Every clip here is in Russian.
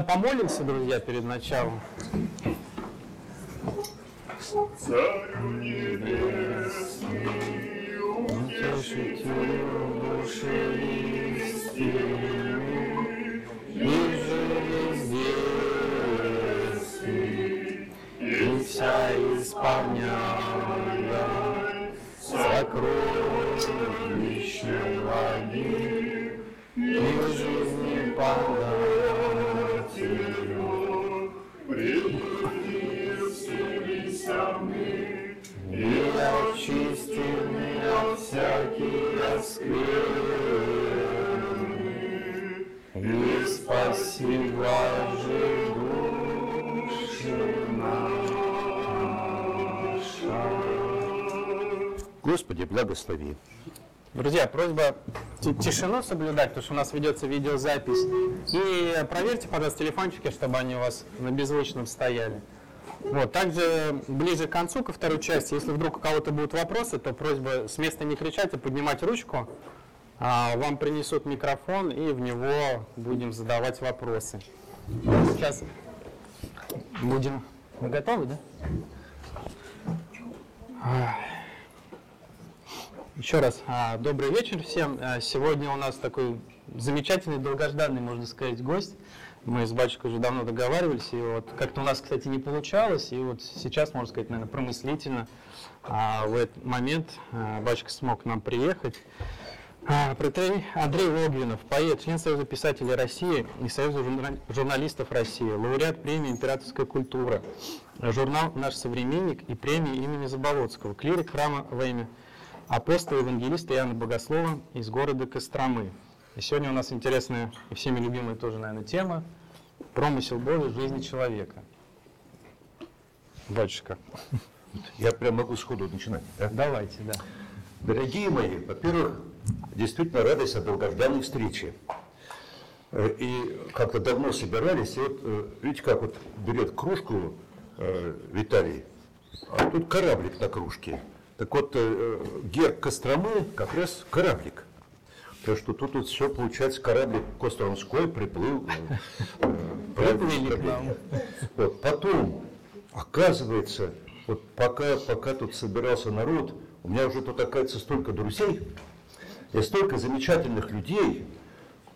Тогда помолимся, друзья, перед началом. Вся исполняя сокровища благих, и в жизни подателю, от всяких скверны, и спаси блажи души наша. Господи, благослови. Друзья, просьба ти- тишину соблюдать, потому что у нас ведется видеозапись. И проверьте, пожалуйста, телефончики, чтобы они у вас на беззвучном стояли. Вот, также ближе к концу, ко второй части, если вдруг у кого-то будут вопросы, то просьба с места не кричать, а поднимать ручку. А, вам принесут микрофон, и в него будем задавать вопросы. Сейчас будем... Вы готовы, да? Еще раз, а, добрый вечер всем. А, Сегодня у нас такой замечательный, долгожданный, можно сказать, гость. Мы с батюшкой уже давно договаривались, и вот как-то у нас, кстати, не получалось, и вот сейчас, можно сказать, наверное, промыслительно а, в этот момент а, батюшка смог к нам приехать. А, Андрей Логвинов, поэт, член Союза писателей России и Союза журна- журналистов России, лауреат премии «Императорская культура», журнал «Наш современник» и премии имени Заболоцкого, клирик храма во имя апостола евангелиста Иоанна Богослова из города Костромы. И сегодня у нас интересная и всеми любимая тоже, наверное, тема «Промысел Божий в жизни человека». Батюшка, Я прям могу сходу начинать. да? давайте, да. Дорогие мои, во-первых, действительно радость от долгожданной встречи. Э, И как-то давно собирались, и вот э, видите, как вот берет кружку э, Виталий, а тут кораблик на кружке. Так вот, э, герб Костромы как раз кораблик. Так что тут вот все получается, кораблик Костромской приплыл. э, Приплыли к нам. Вот, потом, оказывается, вот пока, пока тут собирался народ, у меня уже тут оказывается столько друзей, и столько замечательных людей,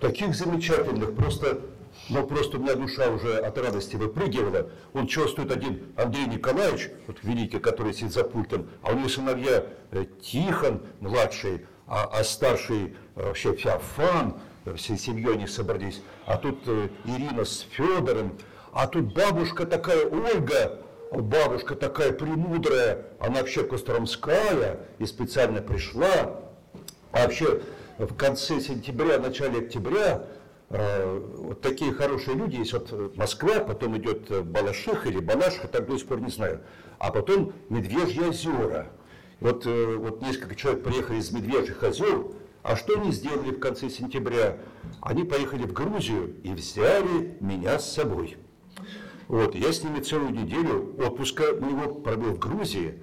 таких замечательных, просто, ну просто у меня душа уже от радости выпрыгивала. Он чувствует один Андрей Николаевич, вот великий, который сидит за пультом, а у него сыновья э, Тихон, младший, а, а старший э, вообще Феофан, э, всей семьей они собрались, а тут э, Ирина с Федором, а тут бабушка такая Ольга, а бабушка такая премудрая, она вообще Костромская и специально пришла. А вообще в конце сентября, начале октября вот такие хорошие люди есть. Вот Москва, потом идет Балашиха или Балашиха, так до сих пор не знаю. А потом Медвежьи озера. Вот, э, вот несколько человек приехали из Медвежьих озер, а что они сделали в конце сентября? Они поехали в Грузию и взяли меня с собой. Вот, я с ними целую неделю отпуска у него пробыл в Грузии,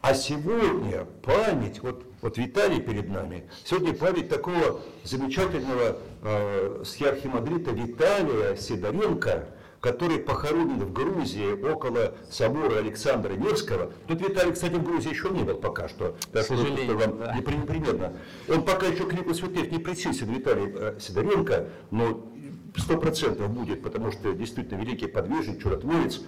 а сегодня память, вот, вот Виталий перед нами, сегодня память такого замечательного э, схиархимандрита Виталия Сидоренко, который похоронен в Грузии около собора Александра Невского. Тут Виталий, кстати, в Грузии еще не был пока что. Так что вам да. не при- примерно. Он пока еще к лику святых не причислен, Виталий э, Сидоренко, но сто процентов будет, потому что действительно великий подвижник, чудотворец.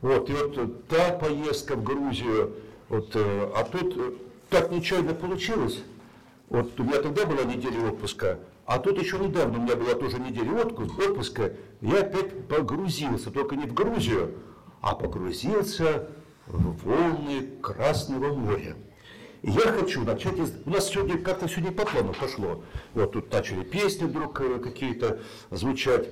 Вот, и вот э, та поездка в Грузию, вот, э, а тут так нечаянно получилось. Вот у меня тогда была неделя отпуска, а тут еще недавно у меня была тоже неделя отпуск- отпуска. Я опять погрузился, только не в Грузию, а погрузился в волны Красного моря. И я хочу начать, из- у нас сегодня как-то сегодня по плану пошло. Вот тут начали песни вдруг э, какие-то звучать.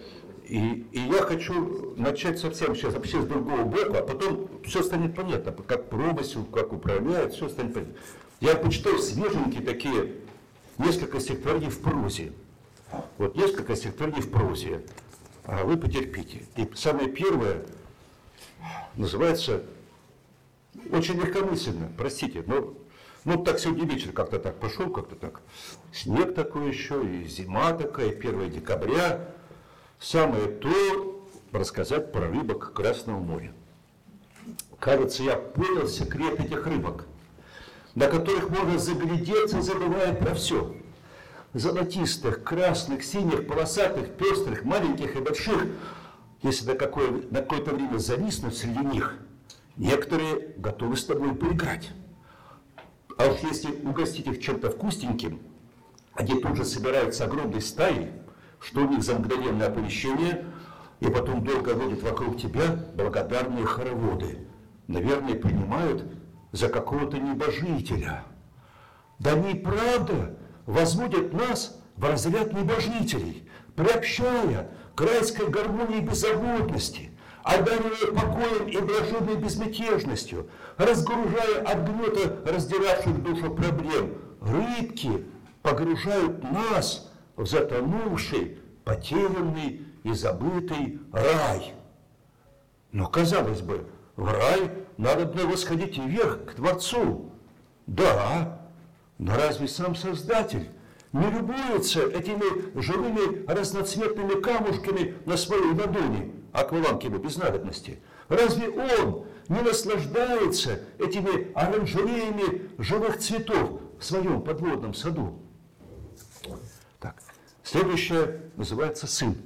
И, и я хочу начать совсем сейчас вообще с другого бока, а потом все станет понятно, как промысел, как управляет, все станет понятно. Я почитаю свеженькие такие несколько стихотворений в прозе. Вот несколько стихотворений в прозе. А вы потерпите. И самое первое называется очень легкомысленно, простите, но ну так сегодня вечер как-то так пошел, как-то так. Снег такой еще, и зима такая, 1 декабря. Самое то рассказать про рыбок Красного моря. Кажется, я понял секрет этих рыбок, на которых можно заглядеться, забывая про все. Золотистых, красных, синих, полосатых, пестрых, маленьких и больших. Если на, какое, на какое-то время зависнуть среди них, некоторые готовы с тобой поиграть. А уж если угостить их чем-то вкусненьким, они тут же собираются огромной стаей, что у них за мгновенное оповещение, и потом долго водят вокруг тебя благодарные хороводы. Наверное, принимают за какого-то небожителя. Да они правда возводят нас в разряд небожителей, приобщая к райской гармонии беззаботности, одаривая покоем и блаженной безмятежностью, разгружая от гнета раздиравших душу проблем. Рыбки погружают нас в затонувший, потерянный и забытый рай. Но, казалось бы, в рай надо бы восходить вверх, к Творцу. Да, но разве сам Создатель не любуется этими живыми разноцветными камушками на своей ладони, акваланг ему без надобности? Разве он не наслаждается этими оранжереями живых цветов в своем подводном саду? Так, следующее называется сын.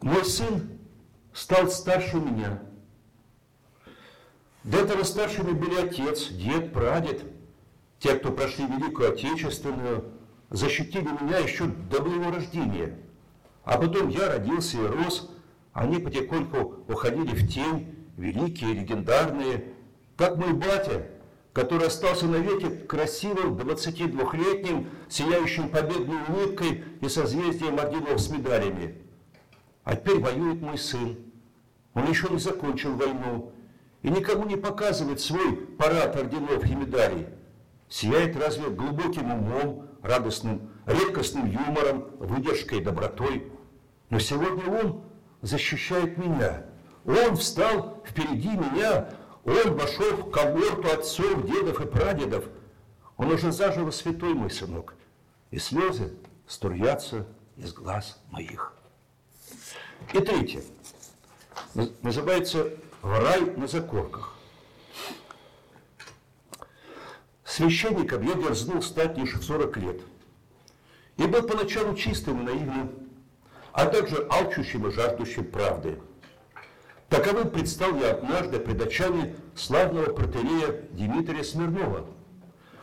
Мой сын стал старше меня. До этого старшими были отец, дед, прадед, те, кто прошли Великую Отечественную, защитили меня еще до моего рождения. А потом я родился и рос, они потихоньку уходили в тень, великие, легендарные, как мой батя, который остался навеки красивым 22-летним, сияющим победной улыбкой и созвездием орденов с медалями. А теперь воюет мой сын. Он еще не закончил войну и никому не показывает свой парад орденов и медалей. Сияет разве глубоким умом, радостным, редкостным юмором, выдержкой, добротой. Но сегодня он защищает меня. Он встал впереди меня, он вошел в когорту отцов, дедов и прадедов. Он уже заживо святой, мой сынок, и слезы струятся из глаз моих. И третье. Называется «В рай на закорках». Священником я дерзнул стать лишь в 40 лет. И был поначалу чистым и наивным, а также алчущим и жаждущим правды. Таковым предстал я однажды пред очами славного протерея Дмитрия Смирнова.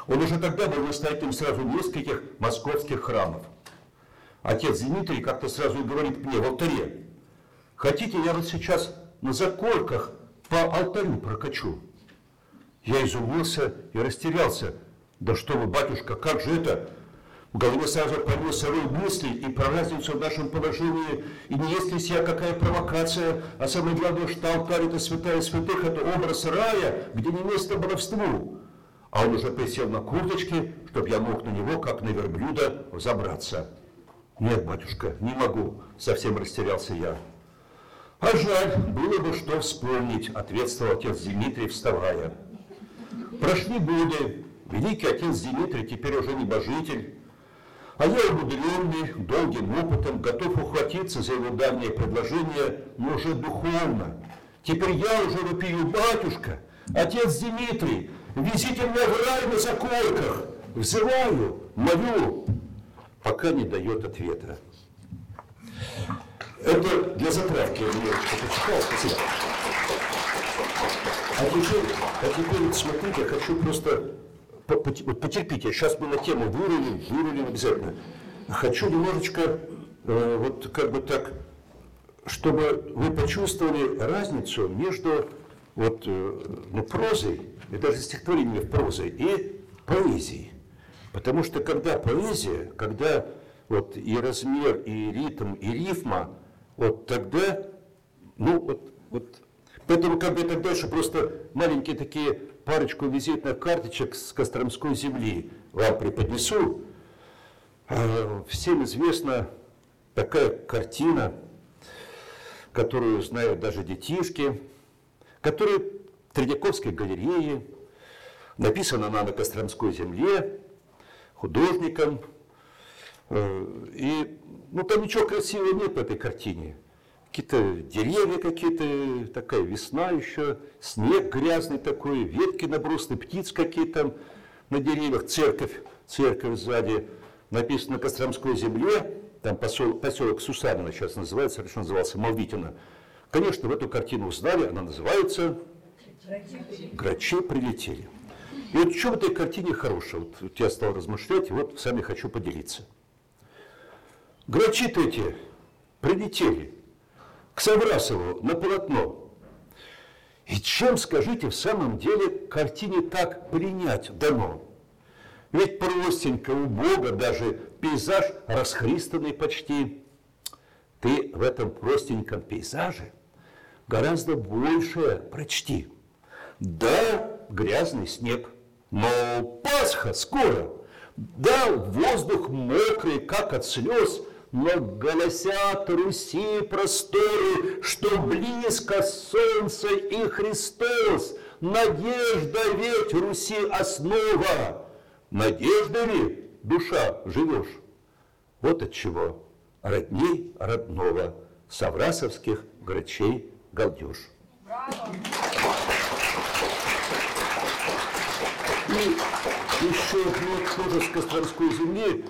Он уже тогда был настоятелем сразу нескольких московских храмов. Отец Дмитрий как-то сразу говорит мне в алтаре, Хотите, я вот сейчас на закорках по алтарю прокачу? Я изумился и растерялся. Да что вы, батюшка, как же это? В голове сразу появился рой мыслей и про разницу в нашем положении, и не есть ли сия какая провокация, а самое главное, что алтарь это святая святых, это образ рая, где не место баловству. А он уже присел на курточке, чтобы я мог на него, как на верблюда, забраться. Нет, батюшка, не могу, совсем растерялся я. А жаль, было бы что вспомнить, ответствовал отец Дмитрий, вставая. Прошли годы, великий отец Дмитрий теперь уже небожитель, а я умудренный, долгим опытом, готов ухватиться за его давнее предложение, но уже духовно. Теперь я уже вопию, батюшка, отец Дмитрий, везите меня в рай на заколках, взываю, молю, пока не дает ответа. Это для затравки я. Спасибо. А теперь, а теперь смотрите, я хочу просто вот потерпите, сейчас мы на тему вырулим, вырулим обязательно. Хочу немножечко э, вот как бы так, чтобы вы почувствовали разницу между вот э, ну, прозой, и даже стихотворением в прозе, и поэзией. Потому что когда поэзия, когда вот и размер, и ритм, и рифма – вот тогда, ну вот, вот Поэтому как бы это дальше просто маленькие такие парочку визитных карточек с Костромской земли вам преподнесу. А, всем известна такая картина, которую знают даже детишки, которая в Тредяковской галерее, написана она на Костромской земле, художником Э, и ну, там ничего красивого нет в этой картине. Какие-то деревья какие-то, такая весна еще, снег грязный такой, ветки набросаны, птиц какие-то на деревьях, церковь, церковь сзади. Написано на Костромской земле, там поселок, поселок Сусанина сейчас называется, раньше назывался Малвитина. Конечно, в эту картину узнали, она называется «Грачи прилетели». И вот что в этой картине хорошего? Вот я стал размышлять, и вот с вами хочу поделиться. Грачи-то эти прилетели к Саврасову на полотно. И чем, скажите, в самом деле картине так принять дано? Ведь простенько у Бога даже пейзаж расхристанный почти. Ты в этом простеньком пейзаже гораздо большее прочти. Да, грязный снег, но Пасха скоро. Да, воздух мокрый, как от слез, но голосят Руси просторы, что близко солнце и Христос. Надежда ведь Руси основа. Надежда ли душа живешь? Вот от чего родней родного Саврасовских грачей галдеж. И еще ну, тоже с Костромской земли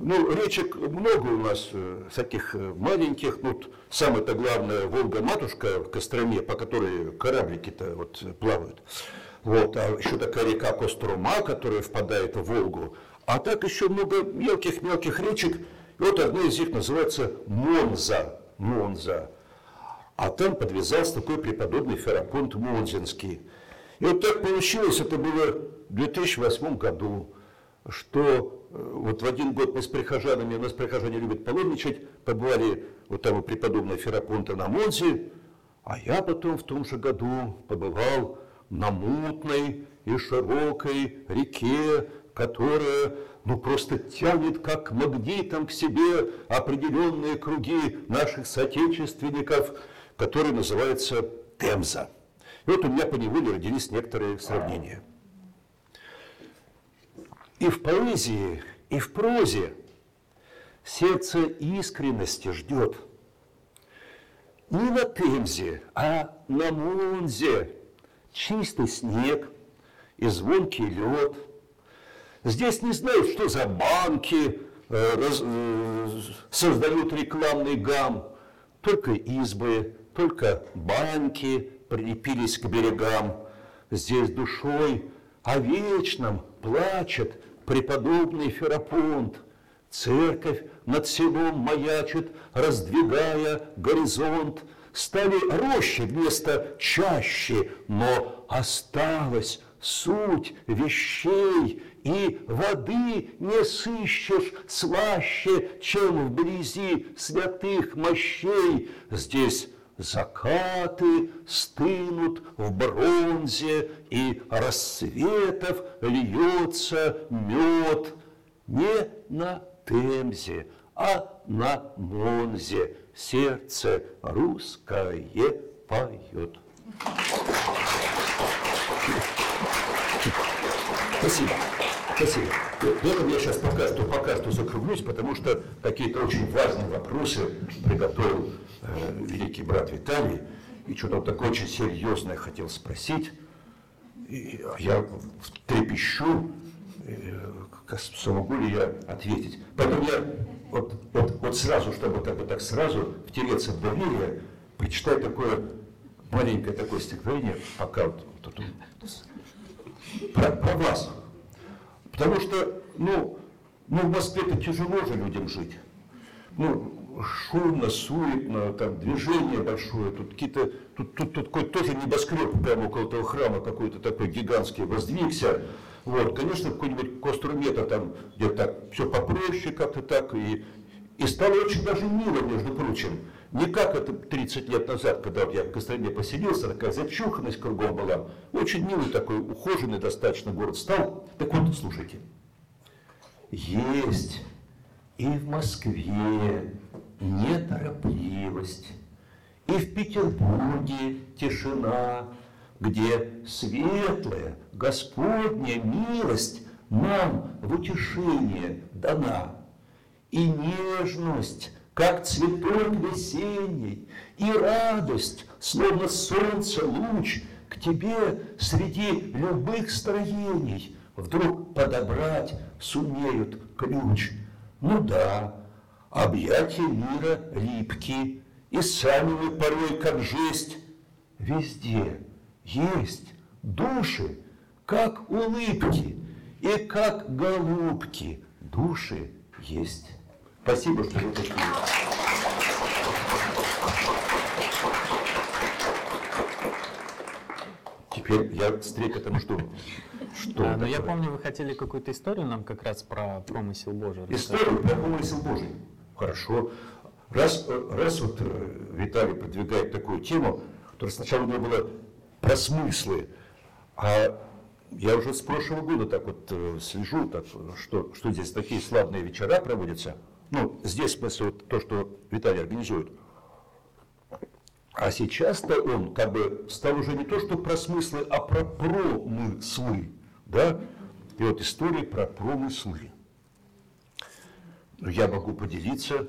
ну, речек много у нас э, всяких э, маленьких. Ну, самое-то главное, Волга-матушка в Костроме, по которой кораблики-то вот плавают. Вот, а еще такая река Кострома, которая впадает в Волгу. А так еще много мелких-мелких речек. И вот одна из них называется Монза. Монза. А там подвязался такой преподобный Ферапонт Монзинский. И вот так получилось, это было в 2008 году, что вот в один год мы с прихожанами, у нас прихожане любят паломничать, побывали вот там у преподобного Ферапонта на Монзе, а я потом в том же году побывал на мутной и широкой реке, которая ну просто тянет как магнитом к себе определенные круги наших соотечественников, который называется Темза. И вот у меня по неволе родились некоторые сравнения. И в поэзии, и в прозе сердце искренности ждет. Не на Темзе, а на Мунзе чистый снег и звонкий лед. Здесь не знают, что за банки э, раз, э, создают рекламный гам. Только избы, только банки прилепились к берегам. Здесь душой о вечном плачет преподобный Ферапонт. Церковь над селом маячит, раздвигая горизонт. Стали рощи вместо чаще, но осталась суть вещей, и воды не сыщешь слаще, чем вблизи святых мощей. Здесь закаты стынут в бронзе, и рассветов льется мед не на Темзе, а на Монзе. Сердце русское поет. Спасибо. Спасибо. В я сейчас пока что, пока что закруглюсь, потому что какие-то очень важные вопросы приготовил э, великий брат Виталий. И что-то такое очень серьезное хотел спросить. И я трепещу, э, смогу ли я ответить. Поэтому я вот, вот, вот сразу, чтобы как бы так сразу втереться в доверие, прочитаю такое маленькое такое стихотворение, пока вот, вот, вот про, про вас. Потому что, ну, ну в Москве-то тяжело же людям жить. Ну, шумно, суетно, там движение большое, тут какие-то, тут, тут, тут какой тоже небоскреб прямо около этого храма какой-то такой гигантский воздвигся. Вот, конечно, какой-нибудь Кострумета там где-то так все попроще как-то так, и, и стало очень даже мило, между прочим. Не как это 30 лет назад, когда я в Костроме поселился, такая зачуханность кругом была. Очень милый такой, ухоженный достаточно город стал. Так вот, слушайте. Есть и в Москве неторопливость, и в Петербурге тишина, где светлая Господня милость нам в утешение дана. И нежность, как цветок весенний, и радость, словно солнце луч, к тебе среди любых строений вдруг подобрать сумеют ключ. Ну да, объятия мира липки, и сами мы порой как жесть. Везде есть души, как улыбки, и как голубки души есть. Спасибо, что вы такие. Теперь я с трепетом жду. Что а, но я помню, вы хотели какую-то историю нам как раз про промысел Божий. Историю про промысел Божий. Хорошо. Раз, раз вот э, Виталий продвигает такую тему, которая сначала у него была про смыслы, а я уже с прошлого года так вот э, слежу, так, что, что здесь такие славные вечера проводятся. Ну, здесь, в смысле, вот то, что Виталий организует. А сейчас-то он как бы стал уже не то, что про смыслы, а про промыслы. Да? И вот история про промыслы. Ну, я могу поделиться.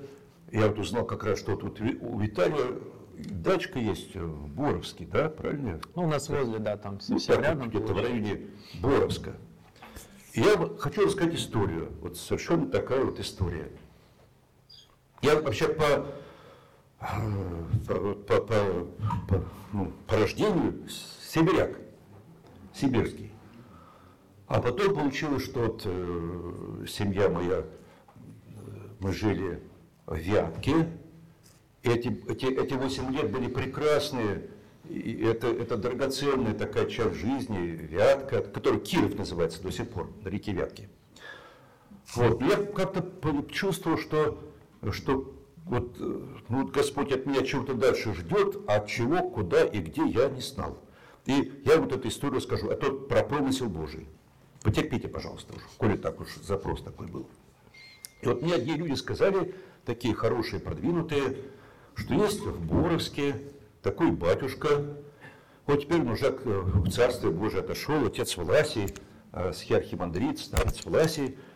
Я вот узнал как раз, что тут у Виталия дачка есть в Боровске, да, правильно? Ну, у нас возле, да, там ну, совсем так, рядом. Где-то в районе Боровска. И я хочу рассказать историю. Вот совершенно такая вот история. Я вообще по, по, по, по, по, ну, по рождению сибиряк, сибирский. А потом получилось, что вот, э, семья моя, э, мы жили в Вятке, эти, эти, эти 8 лет были прекрасные, и это, это драгоценная такая часть жизни, Вятка, которая Киров называется до сих пор, на реке Вятки. Вот. Я как-то чувствовал, что, что вот, ну, Господь от меня чего-то дальше ждет, а чего, куда и где я не знал. И я вот эту историю скажу, а то про промысел Божий. Потерпите, пожалуйста, уж, коли так уж запрос такой был. И вот мне одни люди сказали, такие хорошие, продвинутые, что есть в Боровске такой батюшка, вот теперь он уже в Царствие Божие отошел, отец Власий, э, схиархимандрит, старец Власий, э,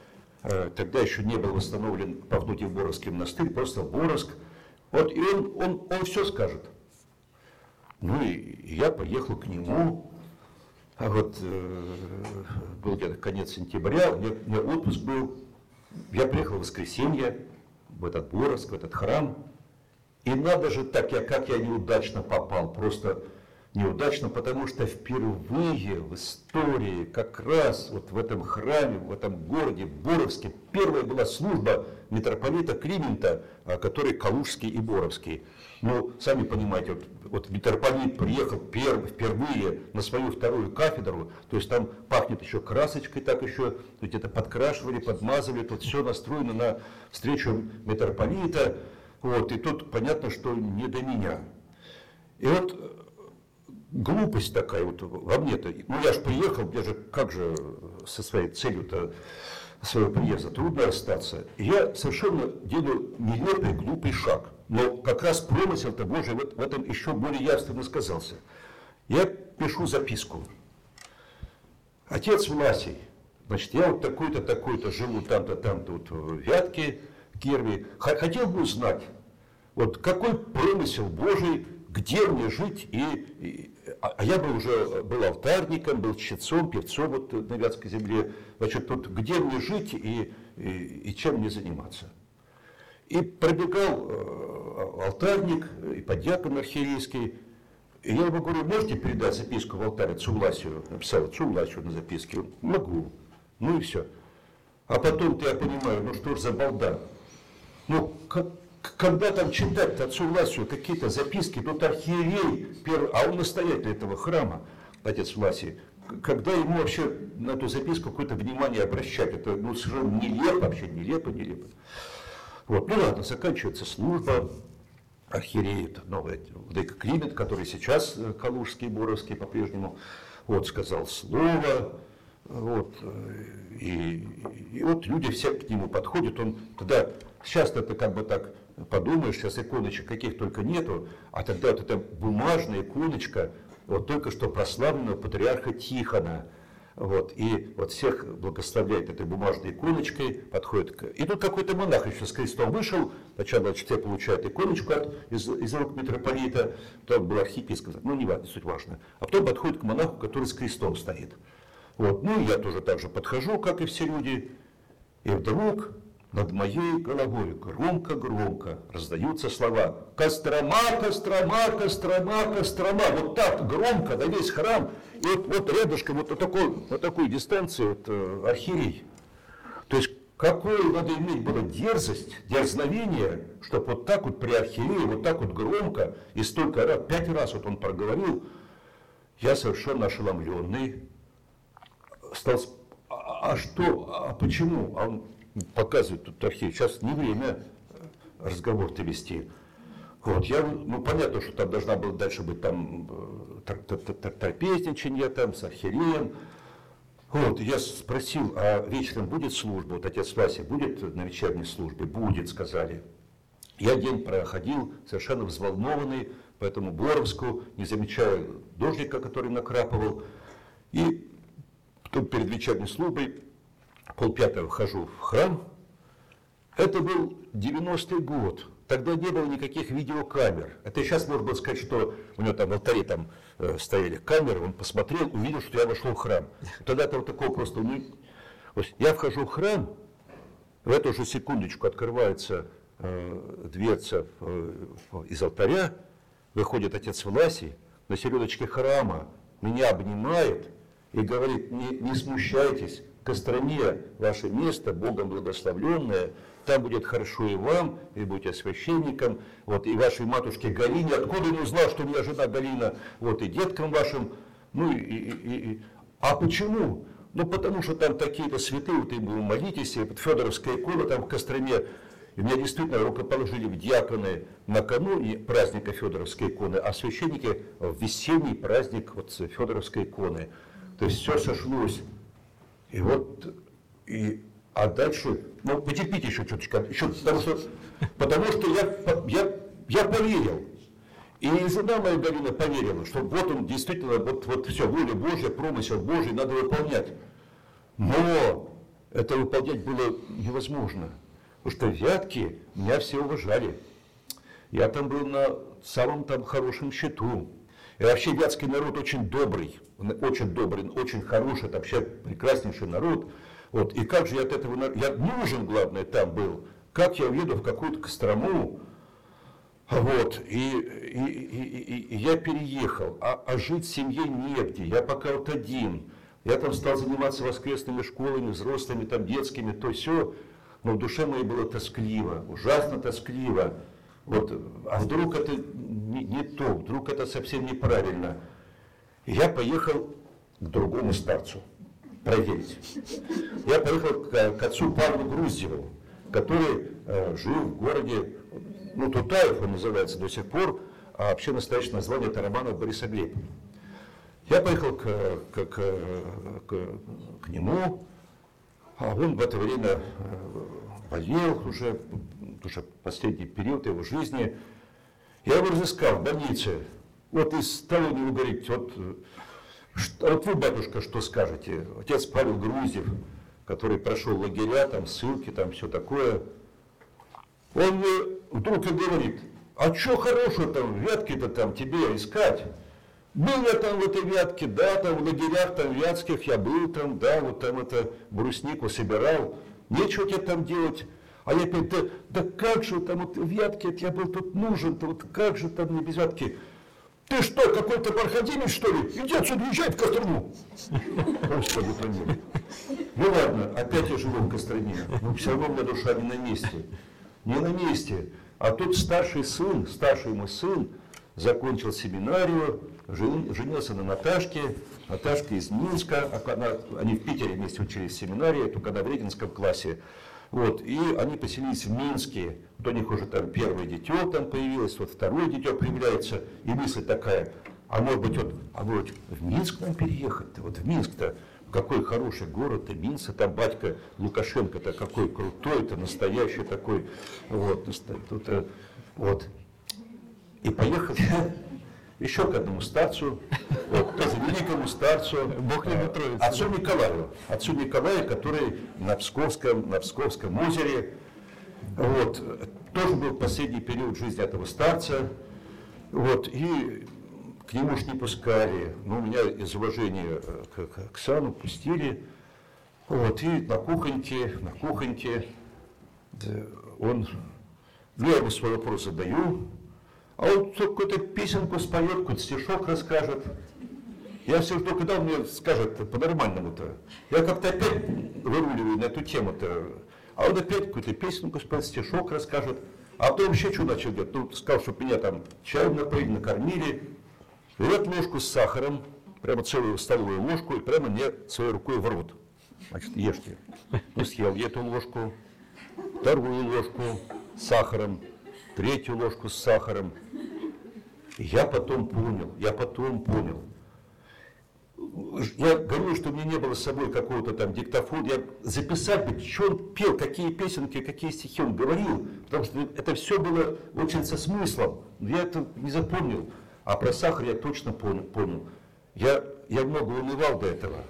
тогда еще не был восстановлен Павнутий Боровский монастырь, просто Боровск. Вот и он, он, он все скажет. Ну и я поехал к нему, а вот э, был где-то конец сентября, у меня, у меня отпуск был, я приехал в воскресенье в этот Боровск, в этот храм, и надо же так, я, как я неудачно попал, просто неудачно, потому что впервые в истории, как раз вот в этом храме, в этом городе Боровске, первая была служба митрополита Климента, а, который Калужский и Боровский. Ну, сами понимаете, вот, вот митрополит приехал перв, впервые на свою вторую кафедру, то есть там пахнет еще красочкой, так еще где-то подкрашивали, подмазывали, тут все настроено на встречу митрополита. Вот, и тут понятно, что не до меня. И вот глупость такая вот во мне-то. Ну я же приехал, я же как же со своей целью-то своего приезда трудно расстаться. И я совершенно делаю нелепый, глупый шаг. Но как раз промысел-то Божий в этом еще более явственно сказался. Я пишу записку. Отец Власий, значит, я вот такой-то, такой-то живу там-то, там-то вот в Вятке, Кирве. Хотел бы узнать, вот какой промысел Божий, где мне жить, и, и а, а я бы уже был алтарником, был чтецом, певцом вот на Вятской земле, значит, тут где мне жить и, и, и чем мне заниматься. И пробегал э, алтарник и подьякон архиерейский, и я ему говорю, можете передать записку в алтарь отцу Власию? Написал отцу Власию на записке. Могу. Ну и все. А потом-то я понимаю, ну что ж за балда. Ну, как, когда там читать отцу Власию какие-то записки, тут архиерей, первый, а он настоятель этого храма, отец Власий, когда ему вообще на эту записку какое-то внимание обращать, это ну, совершенно нелепо, вообще нелепо, нелепо. Вот, ну ладно, заканчивается служба, архиерей, новый Владыка Климент, который сейчас э, Калужский, Боровский по-прежнему, вот, сказал слово, вот, э, и, и вот люди все к нему подходят, он тогда, сейчас это как бы так подумаешь, сейчас иконочек каких только нету, а тогда вот эта бумажная иконочка, вот только что прославленного патриарха Тихона, Вот, и вот всех благословляет этой бумажной иконочкой, подходит к... И тут какой-то монах еще с крестом вышел, сначала, значит, те получают иконочку от, из, из рук митрополита, потом был архиепископ, ну, не важно, суть важно. А потом подходит к монаху, который с крестом стоит. Вот, ну, я тоже так же подхожу, как и все люди, и вдруг над моей головой громко-громко раздаются слова «Кострома, Кострома, Кострома, Кострома». Вот так громко на весь храм. И вот, вот рядышком, вот на такой, вот такой дистанции, вот, э, архиерей. То есть какую надо иметь было дерзость, дерзновение, чтобы вот так вот при архиерее, вот так вот громко, и столько раз, пять раз вот он проговорил, я совершенно ошеломленный, стал, а, а что, а почему? А он показывает тут архив. Сейчас не время разговор-то вести. Вот, я, ну, понятно, что там должна была дальше быть там э, трапезничание там с архиереем. Вот, я спросил, а вечером будет служба? Вот отец Вася будет на вечерней службе? Будет, сказали. Я день проходил совершенно взволнованный по этому Боровску, не замечая дождика, который накрапывал. И потом перед вечерней службой полпятого хожу в храм. Это был 90-й год. Тогда не было никаких видеокамер. Это сейчас можно было сказать, что у него там в алтаре там э, стояли камеры, он посмотрел, увидел, что я вошел в храм. Тогда там такого просто. Вот я вхожу в храм, в эту же секундочку открывается э, дверца э, из алтаря, выходит отец Власий, на середочке храма меня обнимает и говорит, не, не смущайтесь, Костроме ваше место, Богом благословленное, там будет хорошо и вам, и будете священником, вот, и вашей матушке Галине, откуда не узнал, что у меня жена Галина, вот, и деткам вашим, ну, и, и, и, и. а почему? Ну, потому что там такие-то святые, вот и вы молитесь, и вот Федоровская икона там в Костроме, и меня действительно рукоположили в диаконы накануне праздника Федоровской иконы, а священники в весенний праздник вот Федоровской иконы. То есть все сошлось. И вот, и, а дальше, ну, потерпите еще чуточку, еще, потому что, потому что я, я, я поверил. И жена моя Галина поверила, что вот он действительно, вот, вот все, воля Божья, промысел Божий надо выполнять. Но это выполнять было невозможно. Потому что вятки меня все уважали. Я там был на самом там хорошем счету. И вообще вятский народ очень добрый, очень добрый, очень хороший, это вообще прекраснейший народ. Вот. И как же я от этого, я нужен, главное, там был. Как я уеду в какую-то Кострому, вот, и, и, и, и, я переехал, а, а жить в семье негде, я пока вот один. Я там стал заниматься воскресными школами, взрослыми, там, детскими, то все. Но в душе моей было тоскливо, ужасно тоскливо. Вот, а вдруг это не, не то, вдруг это совсем неправильно. Я поехал к другому старцу проверить. Я поехал к, к отцу Павлу Груздеву, который э, жил в городе, ну, Тутаев он называется до сих пор, а вообще настоящее название это Романов Борисоглеб. Я поехал к, к, к, к, к нему, а он в это время э, болел уже, уже последний период его жизни. Я его разыскал в больнице. Вот и стал у него говорить, вот, что, вот вы, батюшка, что скажете? Отец Павел Грузев, который прошел лагеря, там ссылки, там все такое. Он вдруг и говорит, а что хорошего там, вятки-то там тебе искать? Был я там в этой вятке, да, там в лагерях там вятских я был там, да, вот там это бруснику собирал. Нечего тебе там делать. А я опять, да, да как же там вот вятки, я был тут нужен, то вот как же там не без вятки. Ты что, какой-то проходимец, что ли? Иди отсюда, езжай в Кострому. Господи, помилуй. Ну ладно, опять я живу в Костроме, но все равно у меня душа не на месте. Не на месте. А тут старший сын, старший мой сын, закончил семинарию, женился на Наташке, Наташка из Минска, а она, они в Питере вместе учились в семинарии, только она в Регинском классе. Вот, и они поселились в Минске, вот у них уже там первое дитё там появилось, вот второе дитё появляется, и мысль такая, а может быть, вот, а вот в Минск нам переехать-то, вот в Минск-то, какой хороший город-то, Минск, там батька Лукашенко-то какой крутой-то, настоящий такой, вот, тут, э, вот. И поехал, еще к одному старцу, вот, тоже великому старцу, Бог любит э, отцу Николаю, отцу Николаю, который на Псковском, на Псковском озере, вот, тоже был последний период жизни этого старца, вот, и к нему ж не пускали, но меня из уважения э, к, к Оксану пустили, вот, и на кухоньке, на кухоньке да, он, ну, я ему свой вопрос задаю, а он какую-то песенку споет, какой-то стишок расскажет. Я все жду, когда он мне скажет по-нормальному-то. Я как-то опять выруливаю на эту тему-то. А он опять какую-то песенку споет, стишок расскажет. А потом еще что начал делать? Ну, сказал, чтобы меня там чаем напоили, накормили. Берет ложку с сахаром, прямо целую столовую ложку, и прямо мне своей рукой в рот. Значит, ешьте. Ну, съел я эту ложку, вторую ложку с сахаром, третью ложку с сахаром. И я потом понял, я потом понял. Я говорю, что у меня не было с собой какого-то там диктофона. Я записать бы, что он пел, какие песенки, какие стихи он говорил. Потому что это все было очень со смыслом. Я это не запомнил. А про сахар я точно понял. понял. Я, я много унывал до этого.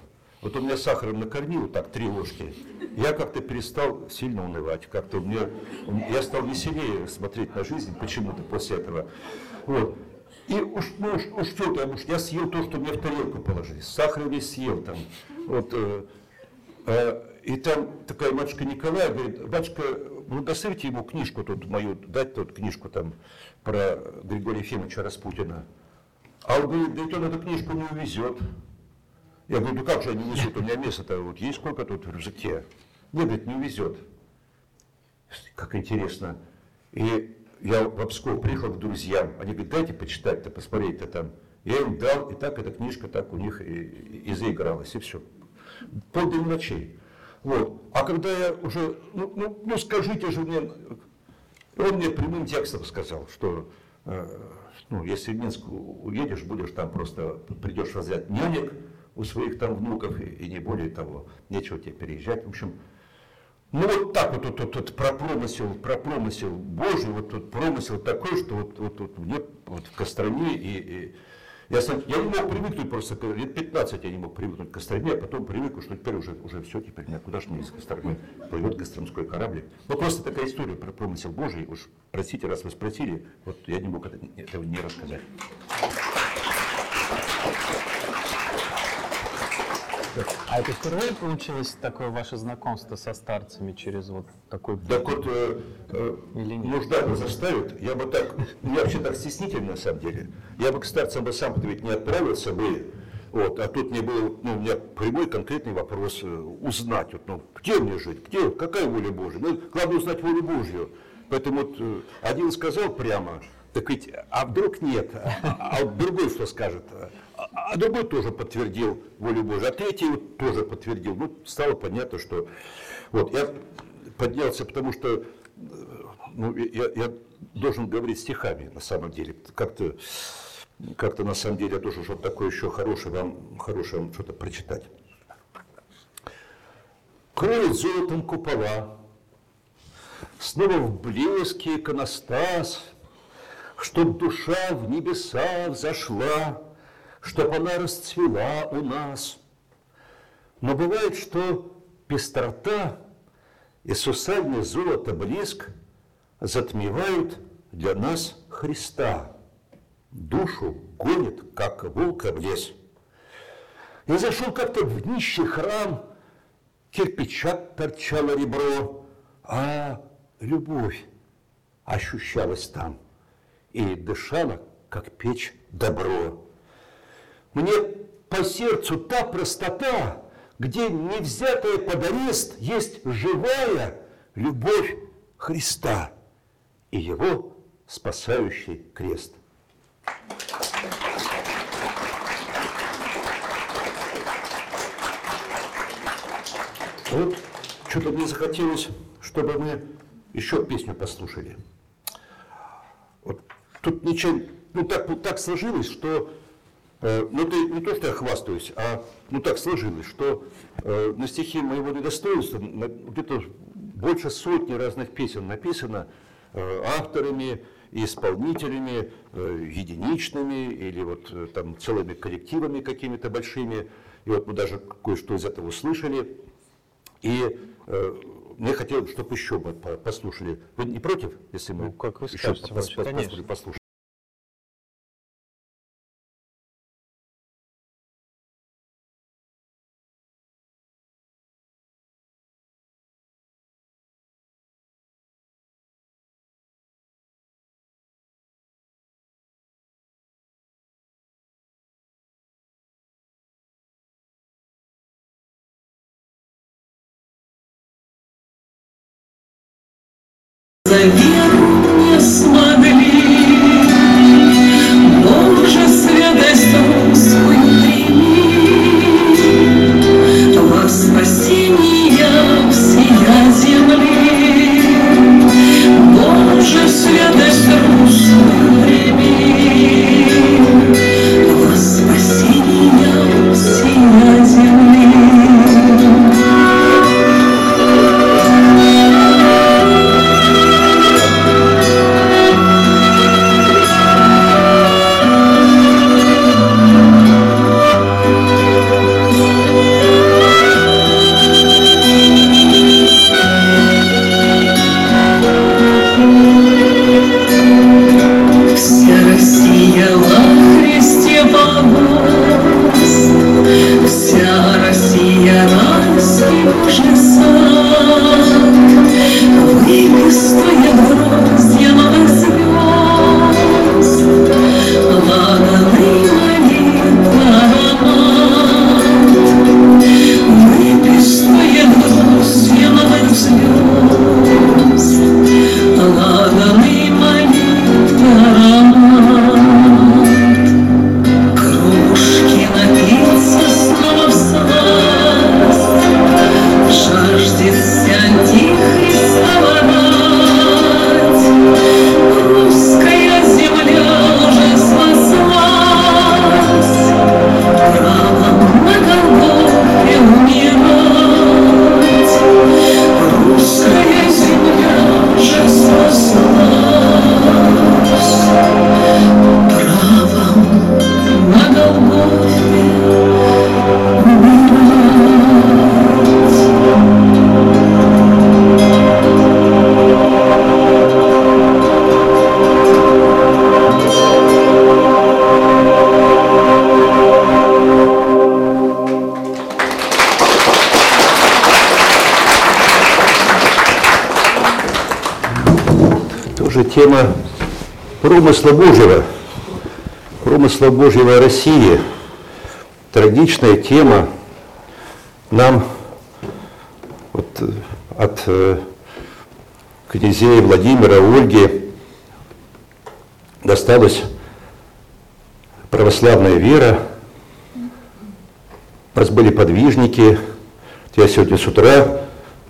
Вот у меня сахаром накормил, так, три ложки. Я как-то перестал сильно унывать. Как-то мне, я стал веселее смотреть на жизнь почему-то после этого. Вот. И уж, ну, уж, уж что там, уж я съел то, что мне в тарелку положили. Сахар весь съел там. Вот, э, э, и там такая матушка Николая говорит, батюшка, доставите ему книжку тут мою, дать тут книжку там про Григория Ефимовича Распутина. А он говорит, да ведь он эту книжку не увезет. Я говорю, ну как же они несут, у меня место-то вот есть сколько тут в рюкзаке. Нет, говорит, не увезет. Как интересно. И я в Псков приехал к друзьям, они говорят, дайте почитать-то, посмотреть-то там. Я им дал, и так эта книжка так у них и, и, и заигралась, и все. Полдень ночей. Вот. А когда я уже, ну, ну, ну скажите же мне, он мне прямым текстом сказал, что э, ну, если в Минск уедешь, будешь там просто, придешь взять нянек, у своих там внуков, и, и не более того, нечего тебе переезжать. В общем, ну вот так вот, вот, вот, вот про промысел, про промысел Божий, вот, вот промысел такой, что вот, вот, вот мне вот в Костроме и, и я, я не мог привыкнуть просто, лет 15 я не мог привыкнуть к Костроме, а потом привык, что теперь уже, уже все, теперь меня куда же мне из Костромы плывет гастромской кораблик. Ну просто такая история про промысел Божий, уж простите, раз вы спросили, вот я не мог это, этого не рассказать. А это впервые получилось такое ваше знакомство со старцами через вот такой Так вот, э, э, нужда бы заставит, я бы так, я вообще так стеснительный на самом деле, я бы к старцам бы сам ведь не отправился бы, вот, а тут мне был, ну, у меня прямой конкретный вопрос э, узнать, вот, ну, где мне жить, где, какая воля Божья, ну, главное узнать волю Божью. Поэтому вот э, один сказал прямо, так ведь, а вдруг нет, а, а другой что скажет? А, а другой тоже подтвердил волю Божию, а третий вот тоже подтвердил. Ну, стало понятно, что... Вот, я поднялся, потому что ну, я, я должен говорить стихами, на самом деле. Как-то как-то на самом деле я должен что-то такое еще хорошее вам, хорошее вам что-то прочитать. Кроет золотом купола, снова в блеске иконостас, Чтоб душа в небеса взошла, Чтоб она расцвела у нас. Но бывает, что пестрота и сусальное золото блеск Затмевают для нас Христа. Душу гонит, как волка в лес. Я зашел как-то в нищий храм, кирпича торчало ребро, а любовь ощущалась там и дышала, как печь, добро. Мне по сердцу та простота, где не взятая под арест есть живая любовь Христа и его спасающий крест. Вот что-то мне захотелось, чтобы мы еще песню послушали. Вот тут ничего, ну так, так сложилось, что, ну это не то, что я хвастаюсь, а ну так сложилось, что э, на стихи моего недостоинства где-то больше сотни разных песен написано э, авторами, исполнителями э, единичными или вот э, там целыми коллективами какими-то большими. И вот мы даже кое-что из этого услышали. И э, мне хотелось, чтобы еще мы послушали. Вы не против, если мы ну, как вы еще скажете, пос, пос, конечно. Послушаем? Тема промысла Божьего, промысла Божьего России. Трагичная тема нам вот, э, от э, князей Владимира, Ольги досталась православная вера. У нас были подвижники. Я сегодня с утра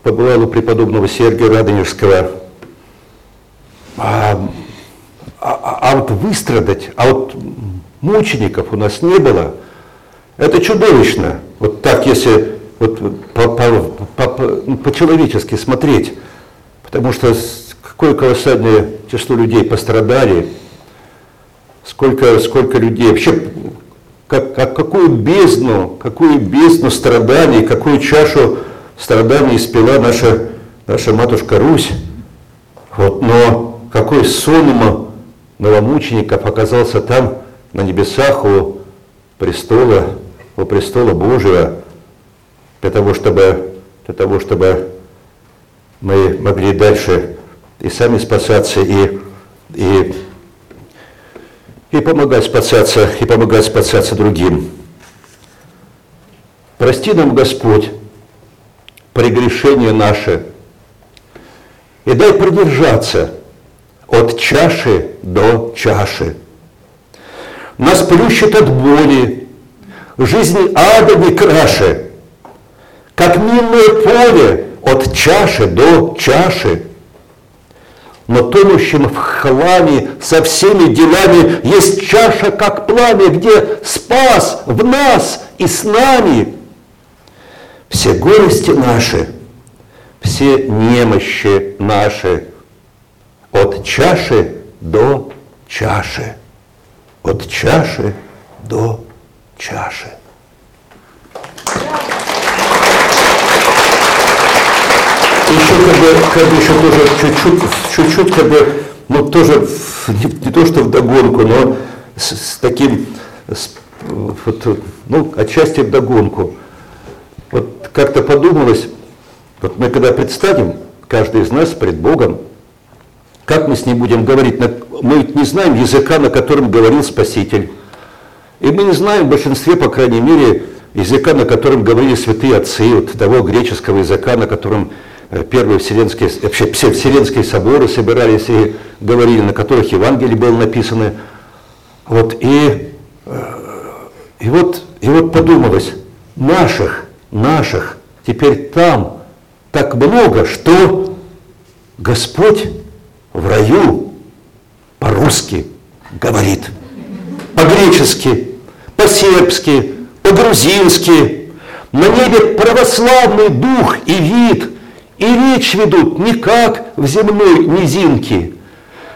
побывал у преподобного Сергия Радонежского. А, а- а вот выстрадать, а вот мучеников у нас не было. Это чудовищно. Вот так, если вот по- по- по- по- ну, по-человечески смотреть. Потому что какое колоссальное число людей пострадали, сколько, сколько людей, вообще, как, как- какую бездну, какую бездну страданий, какую чашу страданий испила наша, наша матушка Русь. Вот, но какой сон новомучеников оказался там, на небесах, у престола, у престола Божьего, для того, чтобы, для того, чтобы мы могли дальше и сами спасаться, и, и, и помогать спасаться, и помогать спасаться другим. Прости нам, Господь, прегрешение наше, и дай продержаться от чаши до чаши. Нас плющит от боли, жизнь ада не краше, как минное поле от чаши до чаши. Но тонущим в хламе со всеми делами есть чаша, как пламя, где спас в нас и с нами. Все горести наши, все немощи наши от чаши до чаши. От чаши до чаши. Еще как бы, как бы еще тоже чуть-чуть, чуть-чуть как бы, ну тоже не, не то что в догонку, но с, с таким, с, вот, ну отчасти в догонку. Вот как-то подумалось, вот мы когда предстанем, каждый из нас пред Богом, как мы с ним будем говорить? Мы ведь не знаем языка, на котором говорил Спаситель. И мы не знаем в большинстве, по крайней мере, языка, на котором говорили святые отцы, вот того греческого языка, на котором э, первые вселенские, вообще все вселенские соборы собирались и говорили, на которых Евангелие было написано. Вот, и, э, и, вот, и вот подумалось, наших, наших теперь там так много, что Господь в раю по-русски говорит, по-гречески, по-сербски, по-грузински. На небе православный дух и вид, и речь ведут не как в земной низинке,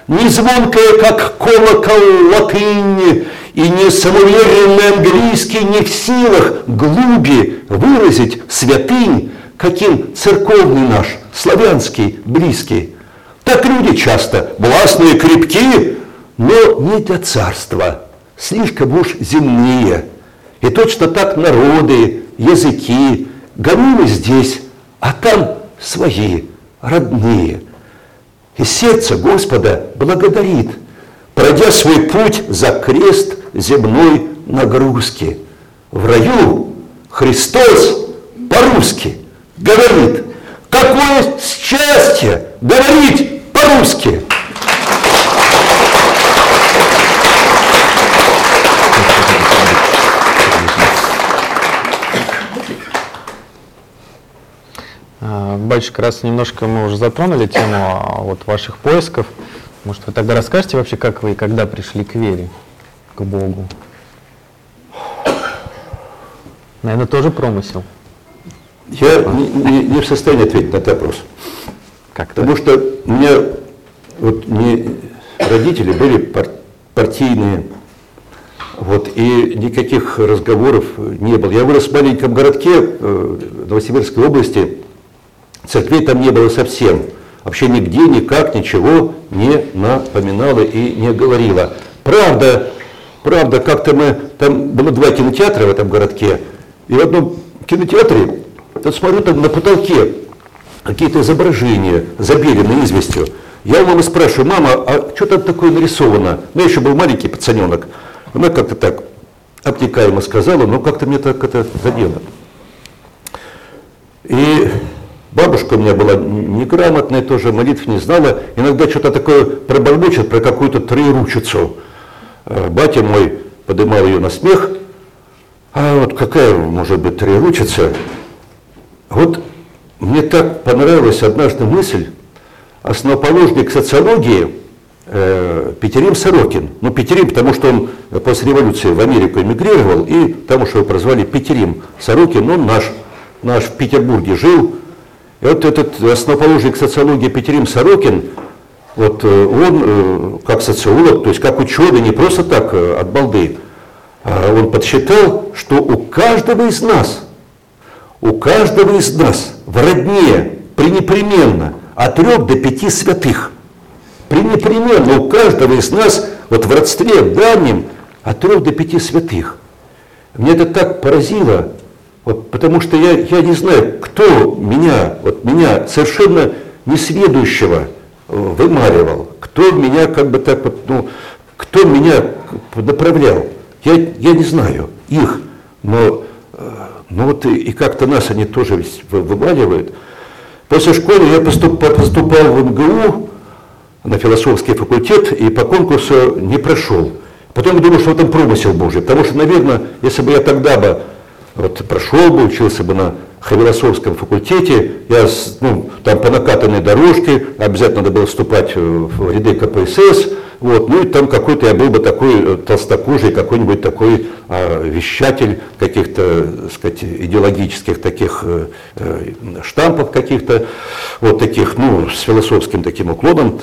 не звонкая, как колокол латынь, и не самоуверенный английский не в силах глуби выразить святынь, каким церковный наш, славянский, близкий. Так люди часто властные, крепкие, но не для царства, слишком уж земные. И точно так народы, языки, гонимы здесь, а там свои, родные. И сердце Господа благодарит, пройдя свой путь за крест земной нагрузки. В раю Христос по-русски говорит, какое счастье говорить по-русски. А, Батюшка, раз немножко мы уже затронули тему а, вот ваших поисков, может, вы тогда расскажете вообще, как вы и когда пришли к вере, к Богу? Наверное, тоже промысел. Я не, не- не в состоянии ответить на этот вопрос. Как Потому что у меня вот не, родители были пар- партийные, вот, и никаких разговоров не было. Я вырос в маленьком городке э, Новосибирской области, церквей там не было совсем. Вообще нигде, никак, ничего не напоминало и не говорило. Правда, правда, как-то мы, там было два кинотеатра в этом городке, и в одном кинотеатре, вот смотрю, там на потолке какие-то изображения забелены известью. Я у мамы спрашиваю, мама, а что там такое нарисовано? Ну, я еще был маленький пацаненок. Она как-то так обтекаемо сказала, но как-то мне так это задело. И бабушка у меня была неграмотная тоже, молитв не знала. Иногда что-то такое пробормочет про какую-то троеручицу. Э, Батя мой поднимал ее на смех. А вот какая может быть троеручица? Вот мне так понравилась однажды мысль, основоположник социологии э, Петерим Сорокин. Ну, Петерим, потому что он после революции в Америку эмигрировал, и потому что его прозвали Петерим Сорокин, он наш, наш в Петербурге жил. И вот этот основоположник социологии Петерим Сорокин, вот э, он э, как социолог, то есть как ученый, не просто так э, от балды, а он подсчитал, что у каждого из нас, у каждого из нас в родне пренепременно от трех до пяти святых. Пренепременно у каждого из нас вот в родстве в дальнем от трех до пяти святых. Мне это так поразило, вот, потому что я, я не знаю, кто меня, вот меня совершенно несведущего э, вымаливал, кто меня как бы так вот, ну, кто меня направлял. Я, я не знаю их, но, ну вот и, и как-то нас они тоже ведь вы- вымаливают. После школы я поступал, поступал в МГУ на философский факультет и по конкурсу не прошел. Потом я думал, что в этом промысел Божий, потому что, наверное, если бы я тогда бы вот, прошел бы, учился бы на философском факультете, я ну, там по накатанной дорожке, обязательно надо было вступать э, в ряды КПСС, вот, ну и там какой-то я был бы такой э, толстокожий, какой-нибудь такой а, вещатель каких-то, сказать, идеологических таких э, э, штампов каких-то, вот таких, ну, с философским таким уклоном.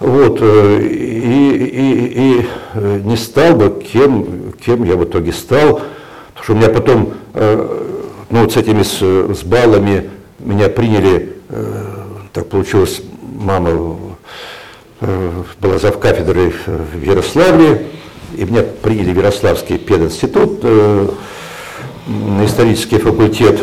Вот, и, и, и не стал бы, кем, кем я в итоге стал, потому что у меня потом, э, ну вот с этими, с, с баллами меня приняли, так получилось, мама была зав кафедрой в Ярославле, и меня приняли в Ярославский пединститут, на исторический факультет.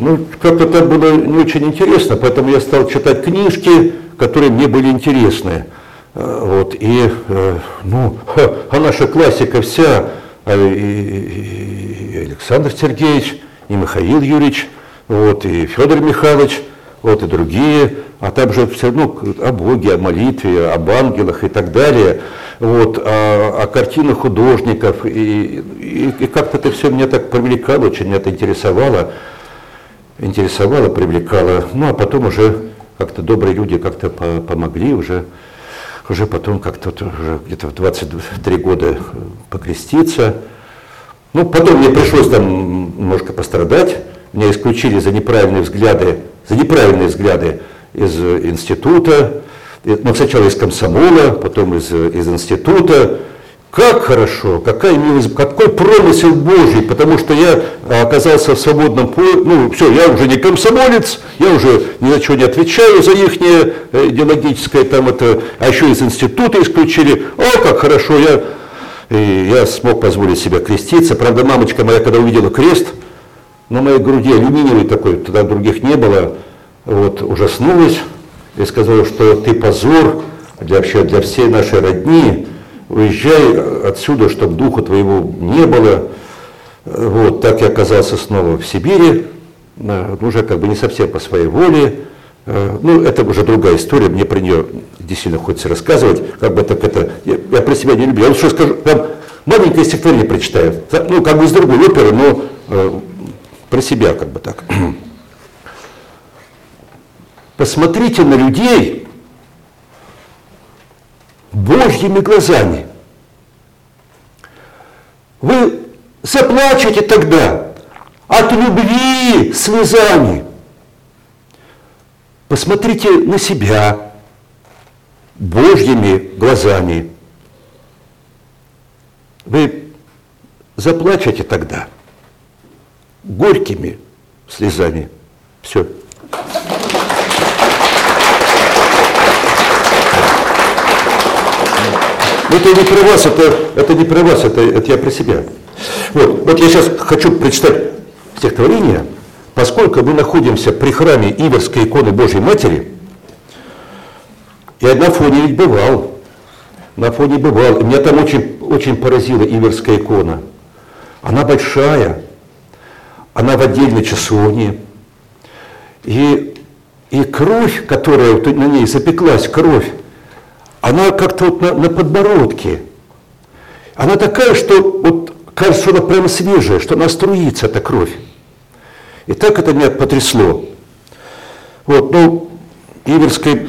Ну, как-то так было не очень интересно, поэтому я стал читать книжки, которые мне были интересны. Э, вот, и, э, ну, а наша классика вся, а, и, и Александр Сергеевич, и Михаил Юрьевич, вот, и Федор Михайлович, вот, и другие, а также все равно о Боге, о молитве, об ангелах и так далее, вот, о, о картинах художников, и, и, и как-то это все меня так привлекало, очень это интересовало, интересовало, привлекало, ну, а потом уже как-то добрые люди как-то помогли уже, уже потом как-то уже где-то в 23 года покреститься. Ну, потом мне пришлось там немножко пострадать. Меня исключили за неправильные взгляды, за неправильные взгляды из института. Ну, сначала из комсомола, потом из, из института. Как хорошо, какая милость, какой промысел Божий, потому что я оказался в свободном поле, ну все, я уже не комсомолец, я уже ни на что не отвечаю за их э, идеологическое там это, а еще из института исключили. О, как хорошо, я, и я смог позволить себе креститься. Правда, мамочка моя, когда увидела крест, на моей груди алюминиевый такой, тогда других не было, вот, ужаснулась и сказала, что ты позор для, вообще для всей нашей родни, уезжай отсюда, чтобы духа твоего не было. Вот, так я оказался снова в Сибири, э, уже как бы не совсем по своей воле. Э, ну, это уже другая история, мне про нее действительно хочется рассказывать, как бы так это, я, я про себя не люблю. Я что скажу, там маленькое стихотворение прочитаю, ну, как бы из другой оперы, но э, про себя как бы так. Посмотрите на людей, Божьими глазами. Вы заплачете тогда от любви слезами. Посмотрите на себя Божьими глазами. Вы заплачете тогда горькими слезами. Все. Это не про вас, это, это не про вас, это, это я про себя. Вот, вот я сейчас хочу прочитать стихотворение, поскольку мы находимся при храме Иверской иконы Божьей Матери, я на фоне ведь бывал, на фоне бывал, меня там очень, очень поразила Иверская икона. Она большая, она в отдельной часовне, и, и кровь, которая на ней запеклась, кровь, она как-то вот на, на подбородке. Она такая, что вот кажется, что она прямо свежая, что она струится, эта кровь. И так это меня потрясло. Вот, ну, Иверская,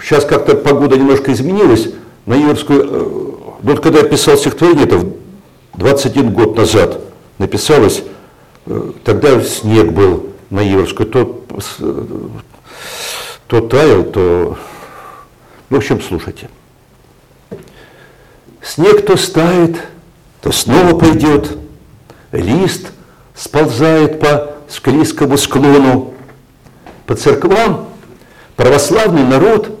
сейчас как-то погода немножко изменилась, на Иверскую, э, вот когда я писал стихотворение, это 21 год назад написалось, э, тогда снег был на Иверскую, то, э, то таял, то в общем, слушайте. Снег то стает, то снова пойдет, лист сползает по склизкому склону. По церквам православный народ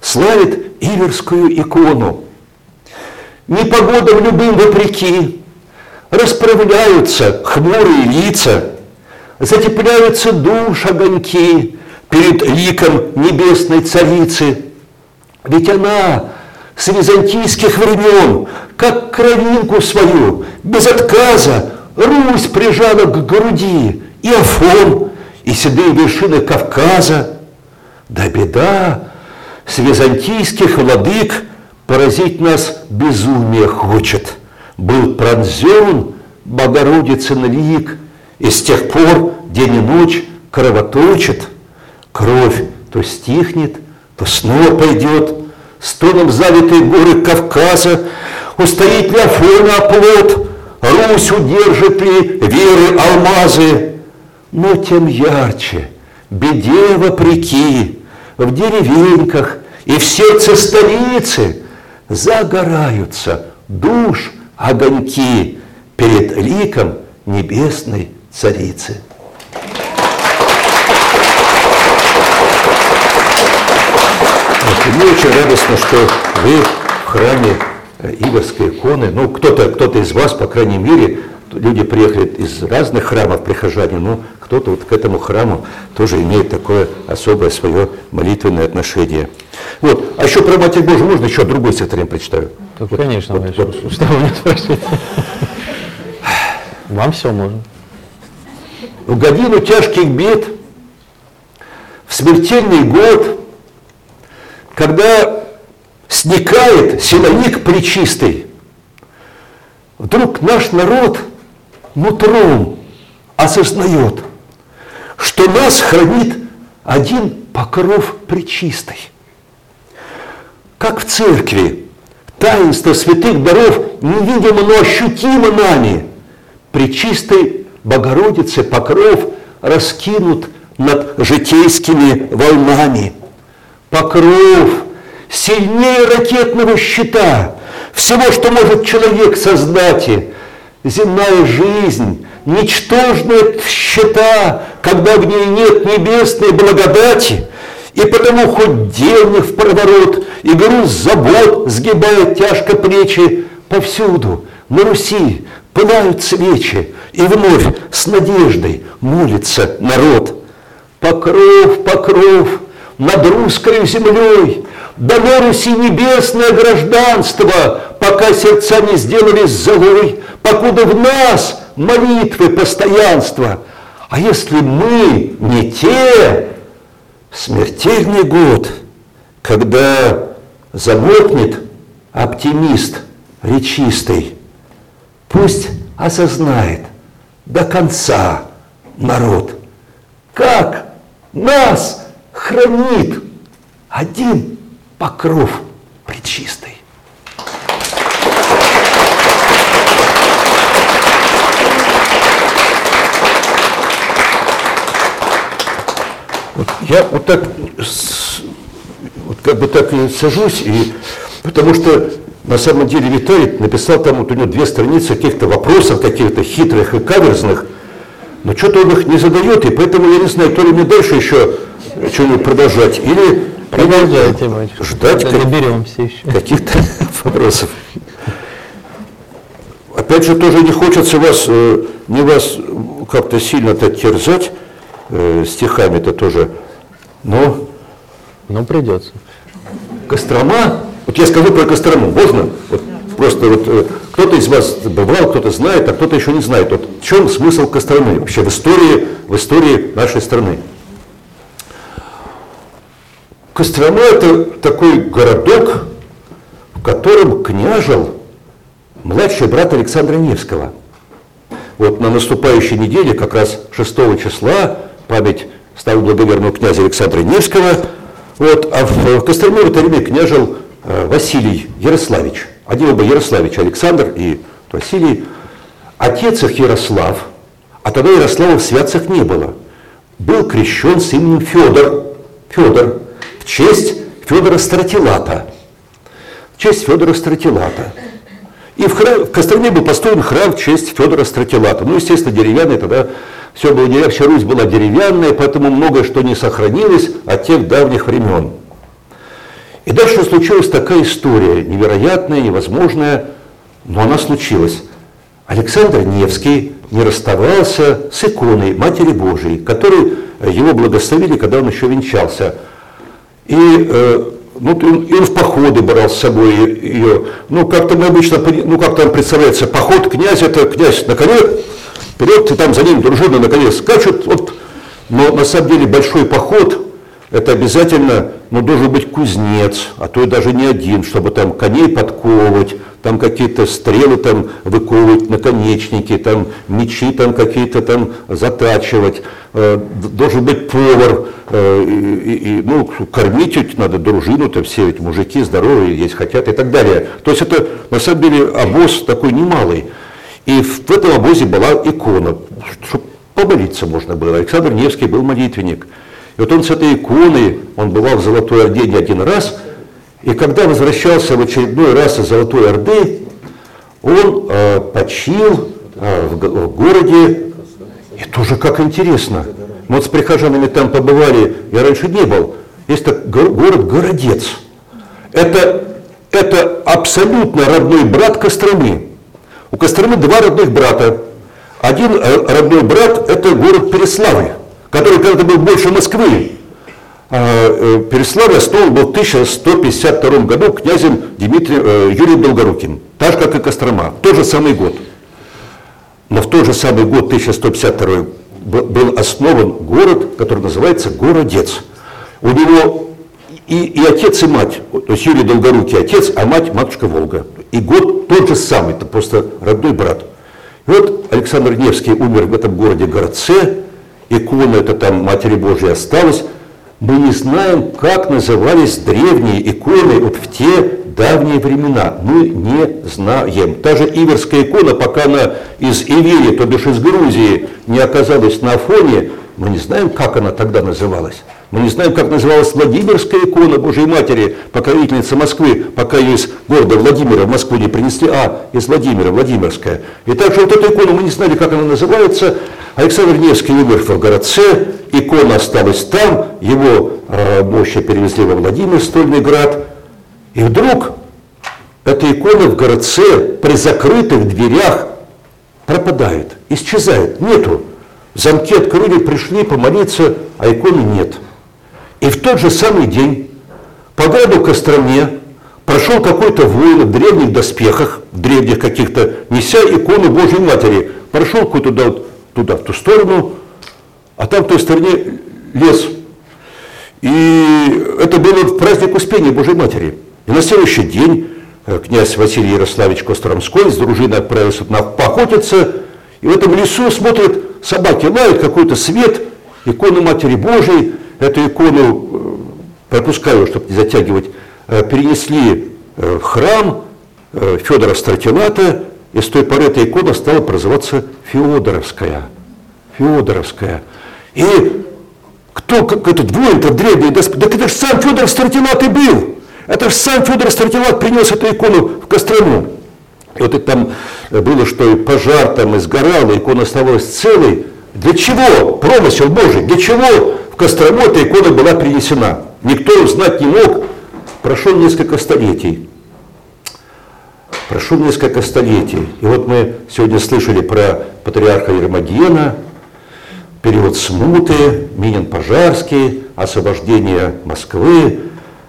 славит Иверскую икону. Непогодам любым вопреки расправляются хмурые лица, затепляются душ огоньки перед ликом небесной царицы – ведь она с византийских времен, как кровинку свою, без отказа, Русь прижала к груди и Афон, и седые вершины Кавказа. Да беда, с византийских владык поразить нас безумие хочет. Был пронзен Богородицын лик, и с тех пор день и ночь кровоточит. Кровь то стихнет, то снова пойдет, стоном залитые горы Кавказа, устоит ли Афона оплот, Русь удержит ли веры алмазы, но тем ярче, беде вопреки, в деревеньках и в сердце столицы загораются душ огоньки перед ликом небесной царицы. Мне очень радостно, что вы в храме э, Игорской иконы, ну, кто-то кто из вас, по крайней мере, люди приехали из разных храмов, прихожане, но кто-то вот к этому храму тоже имеет такое особое свое молитвенное отношение. Вот. А еще про Матерь Божию можно еще другой стихотворение прочитаю? Так, Вот, конечно, вот, Вася, вот. что вы меня спрашиваете? Вам все можно. В годину тяжких бед, в смертельный год, когда сникает силовик причистый, вдруг наш народ нутром осознает, что нас хранит один покров причистый. Как в церкви, таинство святых даров невидимо, но ощутимо нами. Пречистой Богородице покров раскинут над житейскими волнами. Покров сильнее ракетного щита, всего, что может человек создать. Земная жизнь, ничтожная счета, когда в ней нет небесной благодати, и потому хоть дел не в проворот, и груз забот сгибает тяжко плечи, повсюду, на Руси, пылают свечи, и вновь с надеждой молится народ. Покров, покров над русской землей, дано Руси небесное гражданство, пока сердца не сделались золой, покуда в нас молитвы постоянства. А если мы не те, смертельный год, когда замолкнет оптимист речистый, пусть осознает до конца народ, как нас хранит один покров причистый. Вот я вот так, вот как бы так и сажусь, и, потому что на самом деле Виталий написал там, вот у него две страницы каких-то вопросов, каких-то хитрых и каверзных, но что-то он их не задает, и поэтому я не знаю, то ли мне дальше еще что-нибудь продолжать, или Продолжайте, батюшка. ждать как- Доберемся еще. каких-то вопросов. Опять же, тоже не хочется вас, э, не вас как-то сильно так терзать э, стихами-то тоже, но Ну, придется. Кострома, вот я скажу про Кострому, можно? Вот просто вот э, кто-то из вас бывал, кто-то знает, а кто-то еще не знает. Вот в чем смысл Костромы вообще в истории, в истории нашей страны? Кострома – это такой городок, в котором княжил младший брат Александра Невского. Вот на наступающей неделе, как раз 6 числа, память старого благоверного князя Александра Невского, вот, а в Костроме в это время княжил э, Василий Ярославич. Один оба Ярославич, Александр и Василий. Отец их Ярослав, а тогда Ярослава в святцах не было, был крещен с именем Федор. Федор. В честь Федора Стратилата. В честь Федора Стратилата. И в, храм, в Костроме был построен храм в честь Федора Стратилата. Ну, естественно, деревянный тогда все было деревянное, вся Русь была деревянная, поэтому многое что не сохранилось от тех давних времен. И дальше случилась такая история, невероятная, невозможная, но она случилась. Александр Невский не расставался с иконой Матери Божией, которой его благословили, когда он еще венчался. И ну, и он, в походы брал с собой ее. Ну, как-то мы обычно, ну, как там представляется, поход князь, это князь на коне, вперед, и там за ним дружина на коне скачут. Вот. Но на самом деле большой поход, это обязательно, ну, должен быть кузнец, а то и даже не один, чтобы там коней подковывать, там какие-то стрелы там выковывать, наконечники, там мечи там какие-то там затачивать. Э, Должен быть повар, э, и, и- ну, кормить ведь надо дружину-то, все ведь мужики здоровые, есть хотят и так далее. То есть это на самом деле обоз такой немалый. И в этом обозе была икона, чтобы помолиться можно было. Александр Невский был молитвенник. И вот он с этой иконой, он бывал в Золотой Орде не один раз, И когда возвращался в очередной раз из Золотой Орды, он э, почил э, в, в городе, и тоже как интересно. Мы вот с прихожанами там побывали, я раньше не был. Есть так, город Городец. Это, это абсолютно родной брат Костромы. У Костромы два родных брата. Один э, родной брат – это город Переславль, который когда-то был больше Москвы. А, э, Переславль основан был в 1152 году князем Дмитрием, э, Юрием Долгоруким, так же, как и Кострома, в тот же самый год. Но в тот же самый год, 1152 был основан город, который называется Городец. У него и, и отец, и мать, то есть Юрий Долгорукий отец, а мать матушка Волга. И год тот же самый, это просто родной брат. И вот Александр Невский умер в этом городе Городце, икона это там Матери Божьей осталась, мы не знаем, как назывались древние иконы вот в те давние времена. Мы не знаем. Та же Иверская икона, пока она из Ивери, то бишь из Грузии, не оказалась на Афоне, мы не знаем, как она тогда называлась. Мы не знаем, как называлась Владимирская икона Божьей Матери, покровительница Москвы, пока ее из города Владимира в Москву не принесли, а из Владимира, Владимирская. И также вот эту икону мы не знали, как она называется. Александр Невский умер в городце, икона осталась там, его э, мощи перевезли во Владимир, Стольный град. И вдруг эта икона в городце при закрытых дверях пропадает, исчезает, нету. Замки открыли, пришли помолиться, а иконы нет. И в тот же самый день по городу Костроме прошел какой-то воин в древних доспехах, в древних каких-то, неся икону Божьей Матери. Прошел куда-то туда, в ту сторону, а там в той стороне лес. И это было в праздник Успения Божьей Матери. И на следующий день э, князь Василий Ярославич Костромской с дружиной отправился на поохотиться, и в этом лесу смотрит, собаки лают, какой-то свет, икону Матери Божией, эту икону, э, пропускаю, чтобы не затягивать, э, перенесли в храм Федора Стратилата, и с той поры эта икона стала называться Феодоровская. Феодоровская. И кто, как этот воин-то древний, да, так это же сам Федор Стратилат и был. Это же сам Федор Стратилат принес эту икону в Кострому. Вот и там было, что и пожар там и и икона оставалась целой. Для чего? Промысел Божий. Для чего в Кострому эта икона была принесена? Никто знать не мог. Прошло несколько столетий. Прошло несколько столетий. И вот мы сегодня слышали про патриарха Ермогена, период смуты, Минин Пожарский, освобождение Москвы,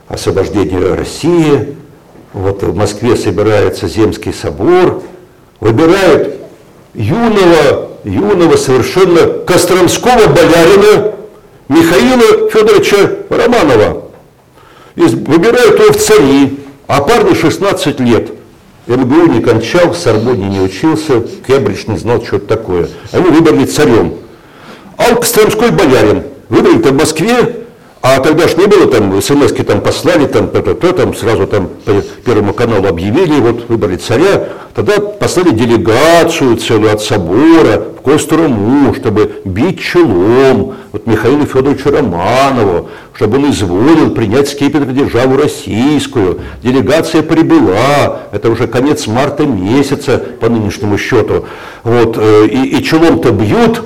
освобождение России. Вот в Москве собирается Земский собор, выбирают юного, юного совершенно Костромского болярина Михаила Федоровича Романова. И выбирают его в цари, а парню 16 лет. МГУ не кончал, в Сорбоне не учился, Кембридж не знал, что это такое. А его выбрали царем. А он Костромской болярин. Выбрали-то в Москве, а тогда ж не было, там смс там послали, там, то, то, то, там сразу там по Первому каналу объявили, вот выбрали царя. Тогда послали делегацию целую от собора в Кострому, чтобы бить челом вот Михаилу Федоровичу Романову, чтобы он изволил принять скипетр державу российскую. Делегация прибыла, это уже конец марта месяца по нынешнему счету. Вот, э, и, и челом-то бьют,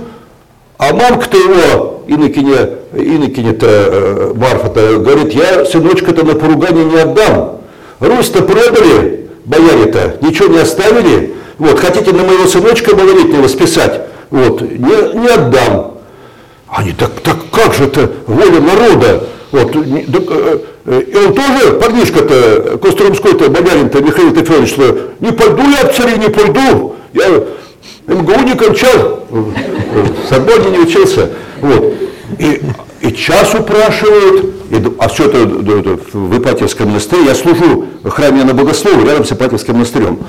а мамка-то его, инокиня, инокиня-то, э, Марфа-то, говорит, я сыночка-то на поругание не отдам. Русь-то продали, бояре-то, ничего не оставили. Вот, хотите на моего сыночка малолетнего списать? Вот, не, не отдам. Они так, так как же это воля народа? Вот, так, э, э, и он тоже, парнишка-то, Костромской-то, боярин-то, Михаил Федорович, что не пойду я в цари, не пойду. Я МГУ не кончал, в Сорбоне не учился. Вот. И, и час упрашивают, и, а все это в Ипатьевском монастыре, я служу в храме на Богослову, рядом с Ипатьевским монастырем.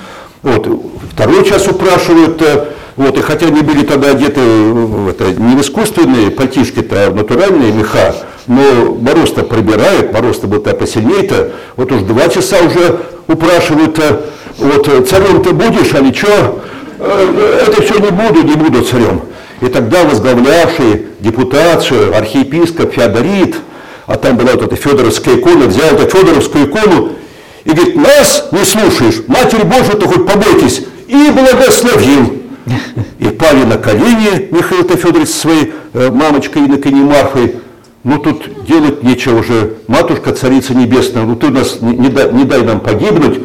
Вот. Второй час упрашивают, э, вот, и хотя они были тогда одеты это, не в искусственные пальтишки-то, а в натуральные меха, но мороз-то пробирает, мороз-то был-то посильнее-то, вот уж два часа уже упрашивают, вот царем ты будешь, а ничего, это все не буду, не буду царем. И тогда возглавлявший депутацию архиепископ Феодорит, а там была вот эта Федоровская икона, взял эту Федоровскую икону и говорит, нас не слушаешь, Матерь Божию, то хоть побойтесь, и благословил. И пали на колени Михаил Федорович со своей э, мамочкой Иннокой Марфой. Ну тут делать нечего уже. Матушка, царица небесная, ну ты нас не, не, дай, не дай нам погибнуть.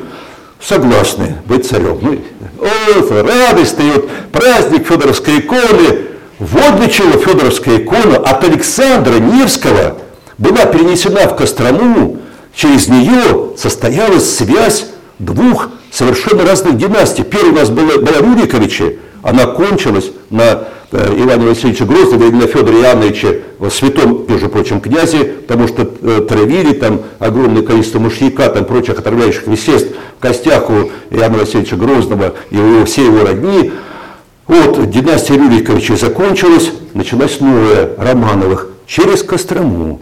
Согласны быть царем. Ну, о, радость и вот праздник Федоровской иконы. Вот для чего Федоровская икона от Александра Невского была перенесена в Кострому. Через нее состоялась связь двух совершенно разных династий. Первая у нас была, была Рюриковичи, она кончилась на э, Иване Васильевиче Грозного или на Федоре Иоанновиче, святом, между прочим, князе, потому что э, травили там огромное количество мышьяка, там прочих отравляющих веществ в костях у Иоанна Васильевича Грозного и у его, все его родни. Вот династия Рюриковичей закончилась, началась новая, Романовых, через Кострому.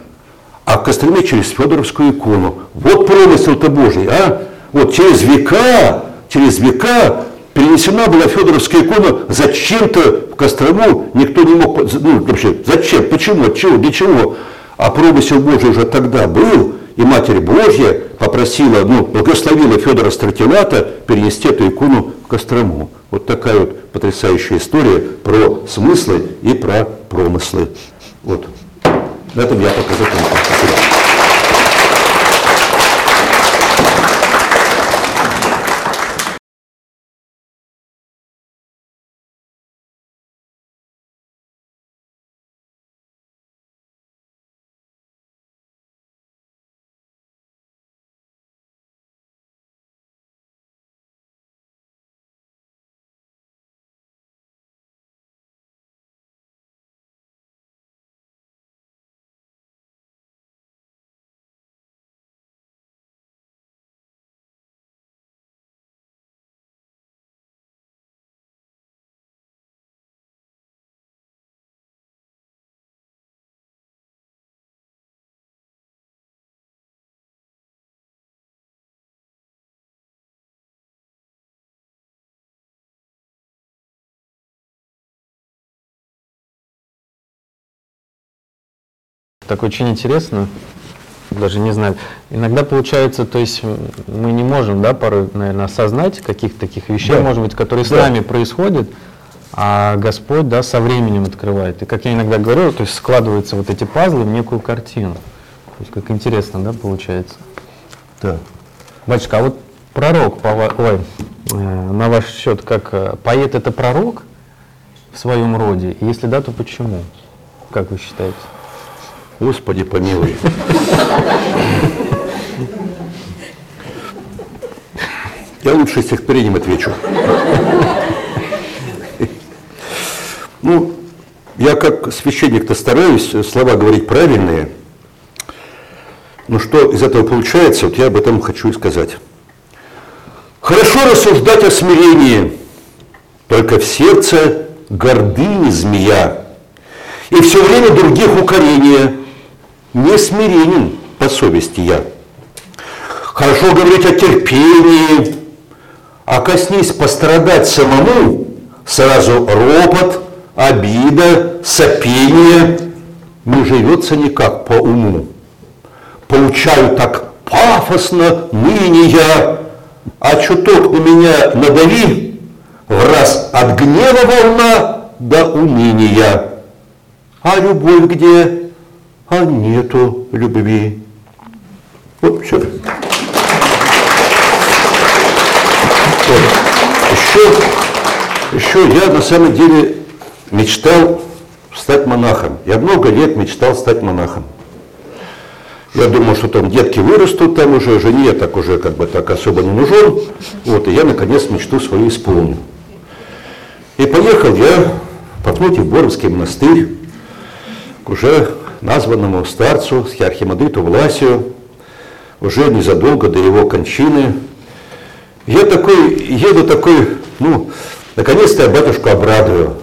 А в Костроме через Федоровскую икону. Вот промысел-то Божий, а? Вот через века, через века перенесена была Федоровская икона зачем-то в Кострому, никто не мог, ну вообще, зачем, почему, от чего, для чего. А промысел Божий уже тогда был, и Матерь Божья попросила, ну, благословила Федора Стратилата перенести эту икону в Кострому. Вот такая вот потрясающая история про смыслы и про промыслы. Вот. На этом я пока закончил. Так очень интересно, даже не знаю. Иногда получается, то есть мы не можем, да, порой, наверное, осознать каких-то таких вещей, Да. может быть, которые с Да. нами происходят, а Господь, да, со временем открывает. И как я иногда говорю, то есть складываются вот эти пазлы в некую картину. То есть как интересно, да, получается. Да. Батюшка, а вот пророк, по ой, э, на ваш счет, как э, поэт это пророк в своем роде? И если да, то почему? Как вы считаете? Господи помилуй. Я лучше стихотворением отвечу. Ну, я как священник-то стараюсь слова говорить правильные. Но что из этого получается, вот я об этом хочу и сказать. Хорошо рассуждать о смирении, только в сердце гордыни змея, и все время других укорения, не смиренен по совести я. Хорошо говорить о терпении, а коснись пострадать самому, сразу ропот, обида, сопение, не живется никак по уму. Поучаю так пафосно ныне я, а чуток на меня надави, в раз от гнева волна до уныния. А любовь где? А нету любви. Вот все. Еще, еще я на самом деле мечтал стать монахом. Я много лет мечтал стать монахом. Я думал, что там детки вырастут, там уже жене я так уже как бы так особо не нужен. Вот, и я наконец мечту свою исполню. И поехал я в Пафнутий Боровский монастырь уже названному старцу, архимандриту Власию, уже незадолго до его кончины. Я такой, еду такой, ну, наконец-то я батюшку обрадую,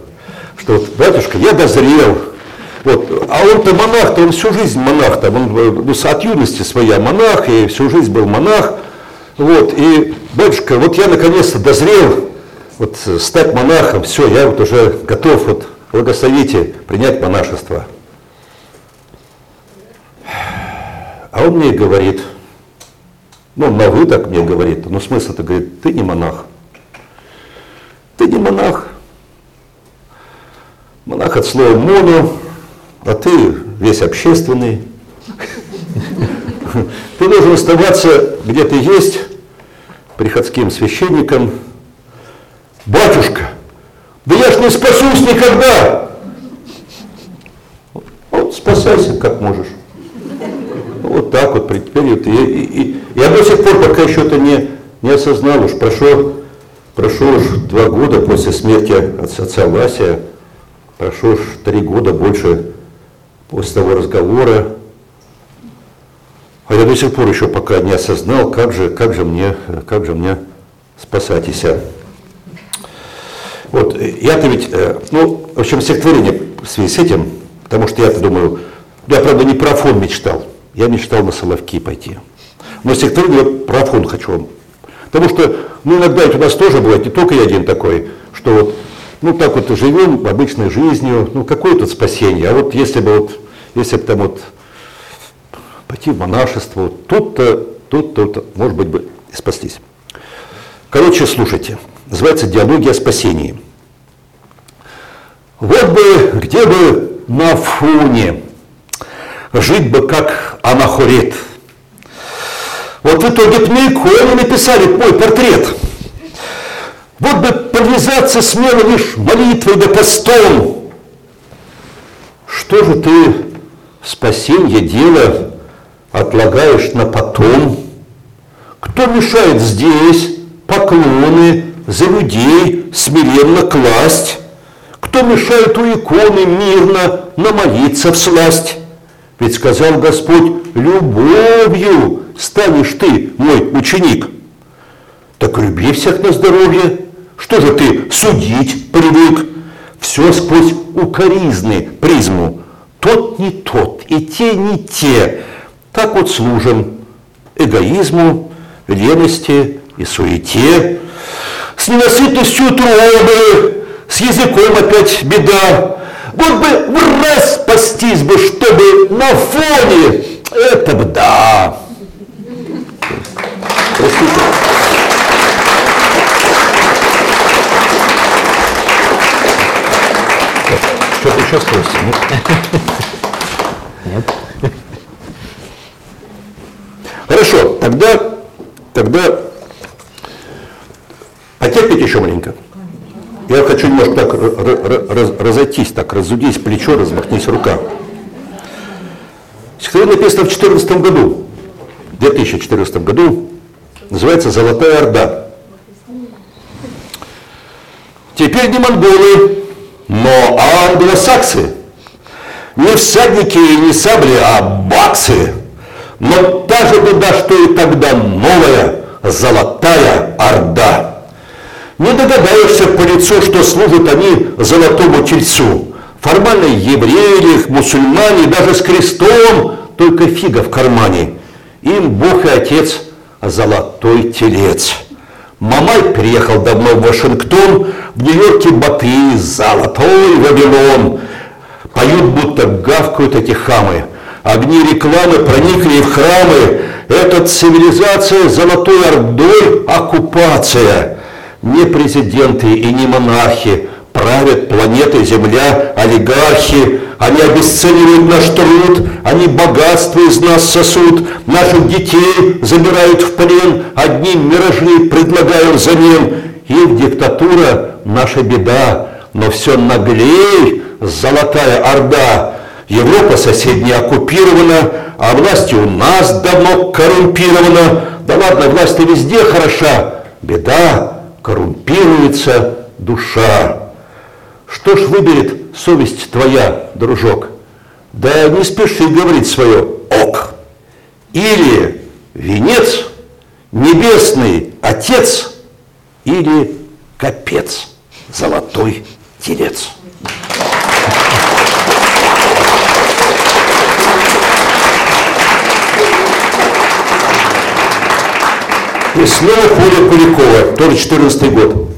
что вот, батюшка, я дозрел, вот, а он-то монах-то, он всю жизнь монах, там, он ну, с- от юности своя монах, и всю жизнь был монах, вот, и, батюшка, вот я наконец-то дозрел, вот, э, стать монахом, все, я вот уже готов, вот, благословите принять монашество. А он мне говорит, ну, на вы так мне говорит, но смысл-то говорит, ты не монах. Ты не монах. Монах от слова моно, а ты весь общественный. Ты должен оставаться где ты есть, приходским священником. Батюшка, да я ж не спасусь никогда. Спасайся, как можешь. Вот так вот, теперь вот, и, и, и, я до сих пор пока еще это не, не осознал, уж прошло, прошло уж два года после смерти отца Вася, прошло уж три года больше после того разговора, а я до сих пор еще пока не осознал, как же, как же мне, как же мне спасатись. Вот, я-то ведь, э, ну, в общем, стихотворение в связи с этим, потому что я-то думаю, я, правда, не про фон мечтал, я мечтал на Соловки пойти. Но стихотворение про фон хочу вам. Потому что, ну, иногда у нас тоже бывает, не только я один такой, что вот, ну, так вот живем обычной жизнью, ну, какое тут спасение? А вот если бы вот, если бы там вот пойти в монашество, тут-то, тут-то, может быть, бы и спаслись. Короче, слушайте, называется «Диалоги о спасении». Вот бы, где бы на фоне жить бы как анахорет. Вот в итоге мне иконы написали мой портрет. Вот бы повязаться смело лишь молитвой да постом. Что же ты спасенье дело отлагаешь на потом? Кто мешает здесь поклоны за людей смиренно класть? Кто мешает у иконы мирно намолиться в сласть? Ведь сказал Господь, любовью станешь ты мой ученик. Так люби всех на здоровье. Что же ты судить привык? Все сквозь укоризны призму. Тот не тот, и те не те. Так вот служим эгоизму, лености и суете. С ненасытностью трубы, с языком опять беда. Вот бы в раз спастись бы, чтобы на фоне, это бы да. Простите. Что-то еще спросите? Нет? Нет. Хорошо, тогда, тогда потерпите еще маленько. Я хочу немножко так разойтись, так разудись плечо, размахнись рука. Стихотворение написано в 2014 году, в 2014 году, называется «Золотая Орда». Теперь не монголы, но англосаксы. Не всадники и не сабли, а баксы. Но та же беда, что и тогда новая, золотая Орда. Не догадаешься по лицу, что служат они золотому тельцу. Формально евреи мусульмане, даже с крестом, только фига в кармане. Им Бог и Отец золотой телец. Мамай приехал давно в Вашингтон, в Нью-Йорке Баты, золотой Вавилон. Поют, будто гавкают эти хамы. Огни рекламы проникли в храмы. Это цивилизация золотой ордой оккупация не президенты и не монархи правят планетой Земля, олигархи, они обесценивают наш труд, они богатство из нас сосут, наших детей забирают в плен, одним миражи предлагают взамен. Их диктатура – наша беда, но все наглей золотая орда. Европа соседняя оккупирована, а власть у нас давно коррумпирована. Да ладно, власть везде хороша, беда коррумпируется душа. Что ж выберет совесть твоя, дружок? Да не спеши говорить свое «ок». Или венец, небесный отец, или капец, золотой телец. И снова поле Куликова, тоже 14 год.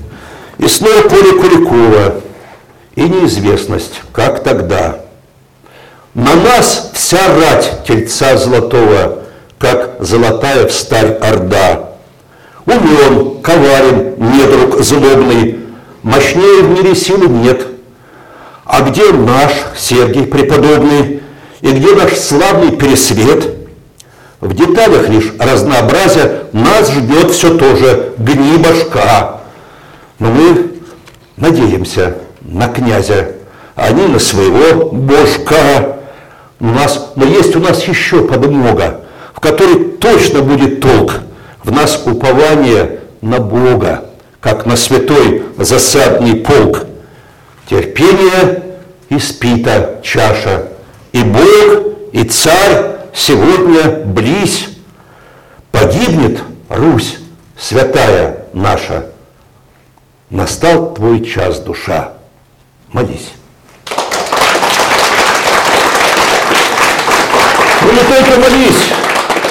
И снова поле Куликова. И неизвестность, как тогда. На нас вся рать тельца золотого как золотая всталь орда. Умен, коварен, недруг злобный, мощнее в мире силы нет. А где наш Сергий преподобный, и где наш славный пересвет? В деталях лишь разнообразие нас ждет все то же гни. Но мы надеемся на князя, а они на своего божка. У нас, но есть у нас еще подмога, в которой точно будет толк. В нас упование на Бога, как на святой засадный полк. Терпение испита чаша, и Бог, и царь сегодня близь. Погибнет Русь, святая наша. Настал твой час, душа. Молись. Ну не только молись,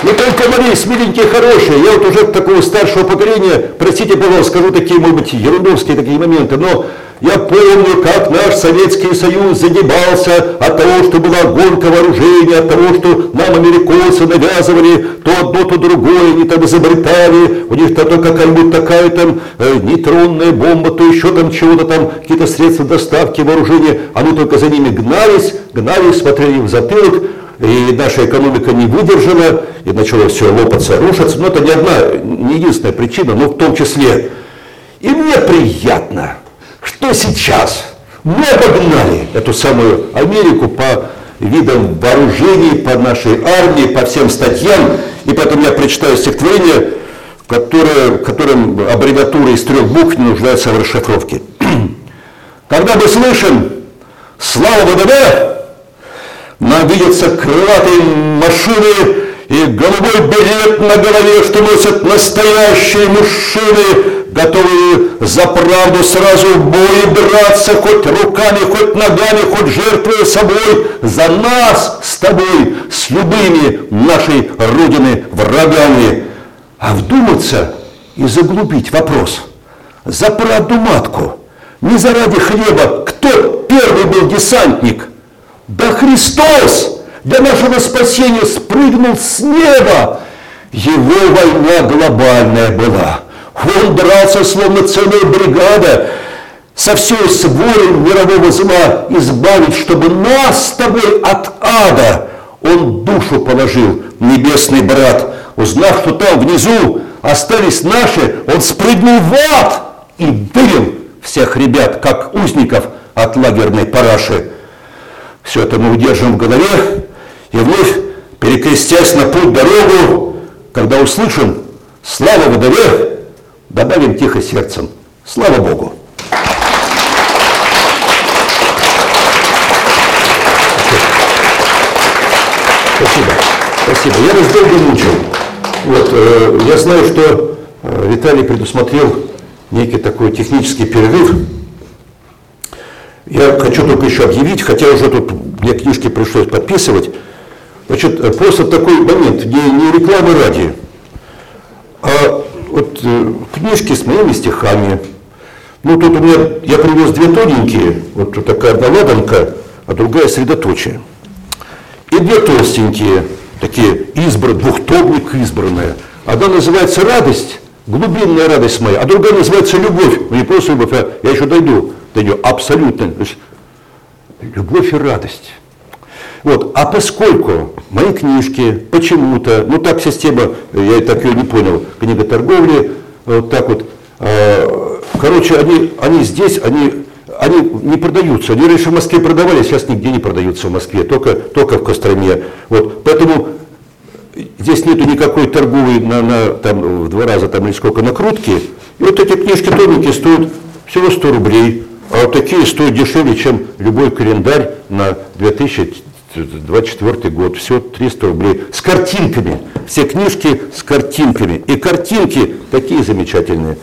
не только молись, миленькие хорошие. Я вот уже такого старшего поколения, простите, пожалуйста, скажу такие, может быть, ерундовские такие моменты, но я помню, как наш Советский Союз загибался от того, что была гонка вооружения, от того, что нам американцы навязывали то одно, то другое, они там изобретали, у них то, то какая-нибудь такая там э, нейтронная бомба, то еще там чего-то там, какие-то средства доставки вооружения, а мы только за ними гнались, гнались, смотрели в затылок, и наша экономика не выдержала, и начало все лопаться, рушиться. Но это не одна, не единственная причина, но в том числе. И мне приятно, что сейчас мы обогнали эту самую Америку по видам вооружений, по нашей армии, по всем статьям. И поэтому я прочитаю стихотворение, которое, которым аббревиатура из трех букв не нуждается в расшифровке. Когда мы слышим «Слава ВДВ», нам видятся крылатые машины и голубой берет на голове, что носят настоящие мужчины, готовые за правду сразу в бой драться, хоть руками, хоть ногами, хоть жертвуя собой, за нас с тобой, с любыми нашей Родины врагами. А вдуматься и заглубить вопрос. За правду матку, не заради хлеба, кто первый был десантник – да Христос для нашего спасения спрыгнул с неба. Его война глобальная была. Он дрался, словно целая бригада, со всей сворой мирового зла избавить, чтобы нас с тобой от ада он душу положил, небесный брат. Узнав, что там внизу остались наши, он спрыгнул в ад и вывел всех ребят, как узников от лагерной параши. Все это мы удержим в голове и вновь, перекрестясь на путь дорогу, когда услышим «Слава вдове», добавим тихо сердцем «Слава Богу». Спасибо. Спасибо. Я вас долго мучил. Вот, э, я знаю, что э, Виталий предусмотрел некий такой технический перерыв. Я хочу только еще объявить, хотя уже тут мне книжки пришлось подписывать, значит, просто такой момент, не, не реклама ради, а вот э, книжки с моими стихами. Ну, тут у меня, я привез две тоненькие, вот тут такая одна ладанка, а другая средоточие. И две толстенькие, такие избран, двухтомник избранная. Одна называется «Радость», глубинная радость моя, а другая называется «Любовь». Ну, не просто любовь, а я еще дойду до нее абсолютно. То есть, любовь и радость. Вот. А поскольку мои книжки почему-то, ну так система, я так ее не понял, книга торговли, вот так вот, э, короче, они, они здесь, они, они не продаются. Они раньше в Москве продавали, сейчас нигде не продаются в Москве, только, только в Костроме. Вот. Поэтому здесь нету никакой торговой на, на, там, в два раза там, или сколько накрутки. И вот эти книжки тоненькие стоят всего 100 рублей. А вот такие стоят дешевле, чем любой календарь на 2024 год. Все 300 рублей. С картинками. Все книжки с картинками. И картинки такие замечательные.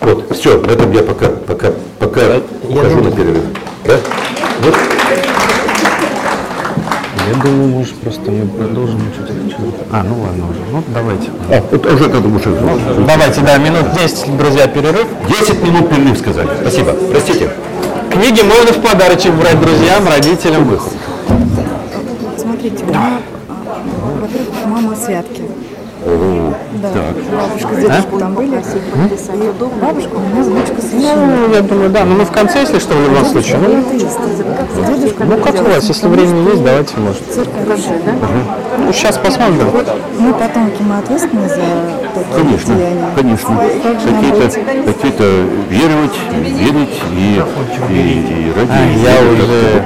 Вот, все, на этом я пока, пока, пока ухожу на перерыв. Да? Вот. Я думаю, может, просто мы продолжим чуть А, ну ладно уже. Ну, давайте. А, вот уже это уже. Давайте, да, минут 10, друзья, перерыв. 10 минут перерыв сказали. Спасибо. Простите. Книги можно в подарочек брать друзьям, родителям. Смотрите, у меня, а, во-первых, мама Святки. О, Да. так. Бабушка с дедушкой там были. И бабушка у меня внучка священника. Ну, я думаю, да. Ну, мы в конце, если что, в любом случае. Ну. Дедушка ну, как у вас, если времени есть, давайте, может. церковь хорошая, да? Ну, сейчас посмотрим. Мы потомки, мы ответственны за такие Конечно, деяния. конечно. Какие-то, какие-то веровать, верить и, и, и ради А, я уже-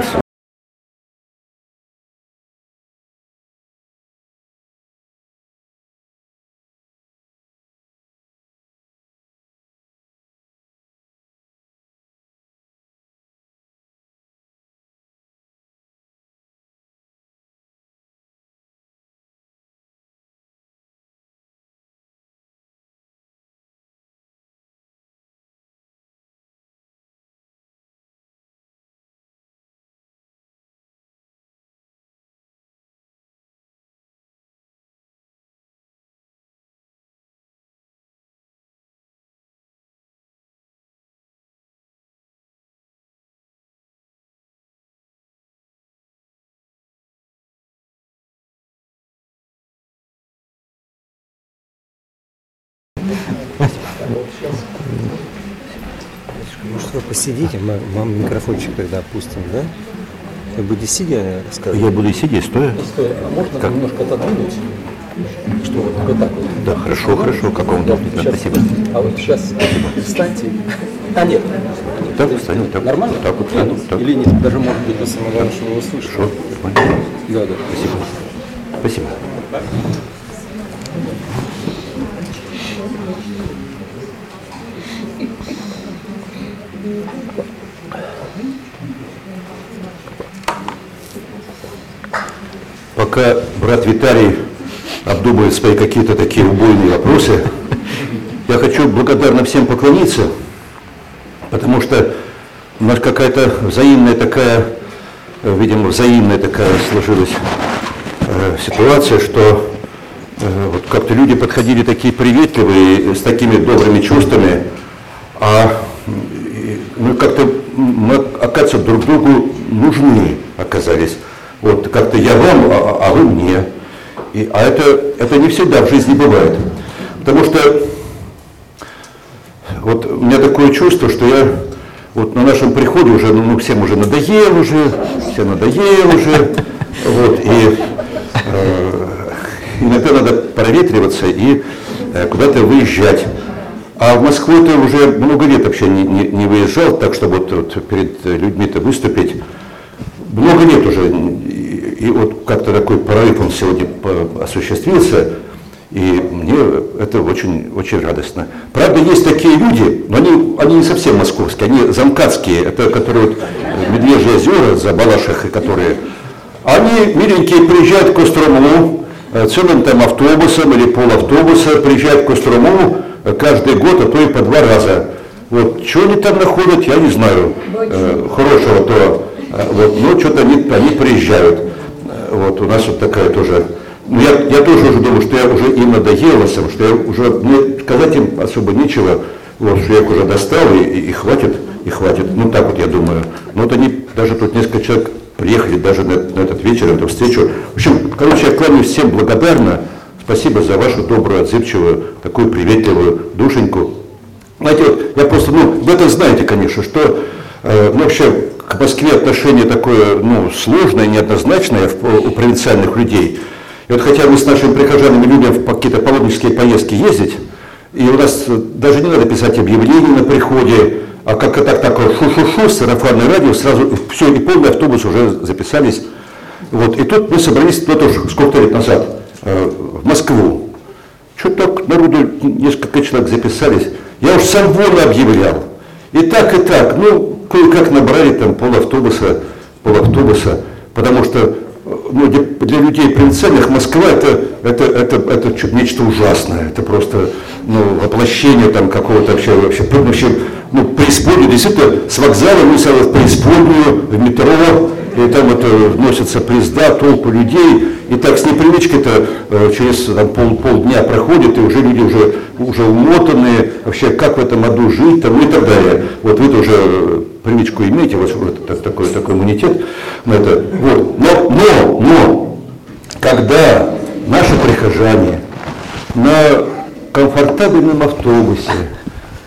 Может, вы посидите, мы вам микрофончик тогда опустим, да? Вы будете сидя рассказывать? Я буду сидеть, стоя? А можно немножко отодвинуть? Что вот, вот так вот. Да, хорошо, хорошо, как вам удобно. Да, спасибо. а вот сейчас встаньте. А нет. Так, встань, вот так. Нормально? Вот так вот, Нет, встань, вот так. Или нет, даже может быть, самое главное, что вы услышали. Хорошо, понял. Да, да. Спасибо. Спасибо. Пока брат Виталий обдумывает свои какие-то такие убойные вопросы, я хочу благодарно всем поклониться, потому что у нас какая-то взаимная такая, э, видимо, взаимная такая сложилась э, ситуация, что э, вот как-то люди подходили такие приветливые, с такими добрыми чувствами, а мы как-то, м, мы, оказывается, друг другу нужны оказались. Вот как-то я вам, а, а вы мне. И, а это, это не всегда в жизни бывает. Потому что вот у меня такое чувство, что я вот на нашем приходе уже, ну, ну, всем уже надоел уже, всем надоел уже, вот, и э, иногда надо проветриваться и э, куда-то выезжать. А в Москву ты уже много лет вообще не, не, не выезжал, так чтобы вот, вот перед людьми-то выступить. Много лет уже, и, вот как-то такой прорыв он сегодня осуществился, и мне это очень, очень радостно. Правда, есть такие люди, но они, они не совсем московские, они замкадские, это которые вот э, Медвежьи озера за Балашихой, которые... Они миленькие приезжают к Кострому, э, целым там автобусом или полавтобуса приезжают к Кострому э, каждый год, а то и по два раза. Вот, что они там находят, я не знаю, э, хорошего то, вот, но что-то они, они приезжают. Вот, у нас вот такая тоже ну, я, я тоже уже думаю, что я уже им надоел, всем, что я уже, мне сказать им особо нечего, вот, что я их уже достал, и, и, и хватит, и хватит. Ну, так вот я думаю. Ну, вот они, даже тут несколько человек приехали даже на, на этот вечер, на эту встречу. В общем, короче, я кланяюсь всем благодарно. Спасибо за вашу добрую, отзывчивую, такую приветливую душеньку. Знаете, вот я просто, ну, вы это знаете, конечно, что э, ну, вообще к Москве отношение такое, ну, сложное, неоднозначное в- у провинциальных людей. И вот хотя мы с нашими прихожанами любим в какие-то паломнические поездки ездить, и у нас э, даже не надо писать объявление на приходе, а как так такое шу-шу-шу, сарафанное радио, сразу все, и полный автобус уже записались. Вот, и тут мы собрались, ну, тоже сколько лет назад, э, в Москву. Что так народу несколько человек записались. Я уж сам вон объявлял. И так, и так. Ну, кое-как набрали там полавтобуса, полавтобуса, потому что ну, для, людей провинциальных Москва это, это, это, это чё- нечто ужасное. Это просто ну, воплощение там какого-то вообще, вообще, вообще ну, преисподнюю. Действительно, с вокзала мы сразу в преисподнюю, в метро, и там это вносятся поезда, толпы людей, и так с непривычки-то э, через там, пол, полдня проходит, и уже люди уже, уже умотанные, вообще как в этом аду жить, там, ну и так далее. Вот вы тоже э, привычку имеете, вот вот так- такой, такой иммунитет это. Вот. Но, но, но, когда наши прихожане на комфортабельном автобусе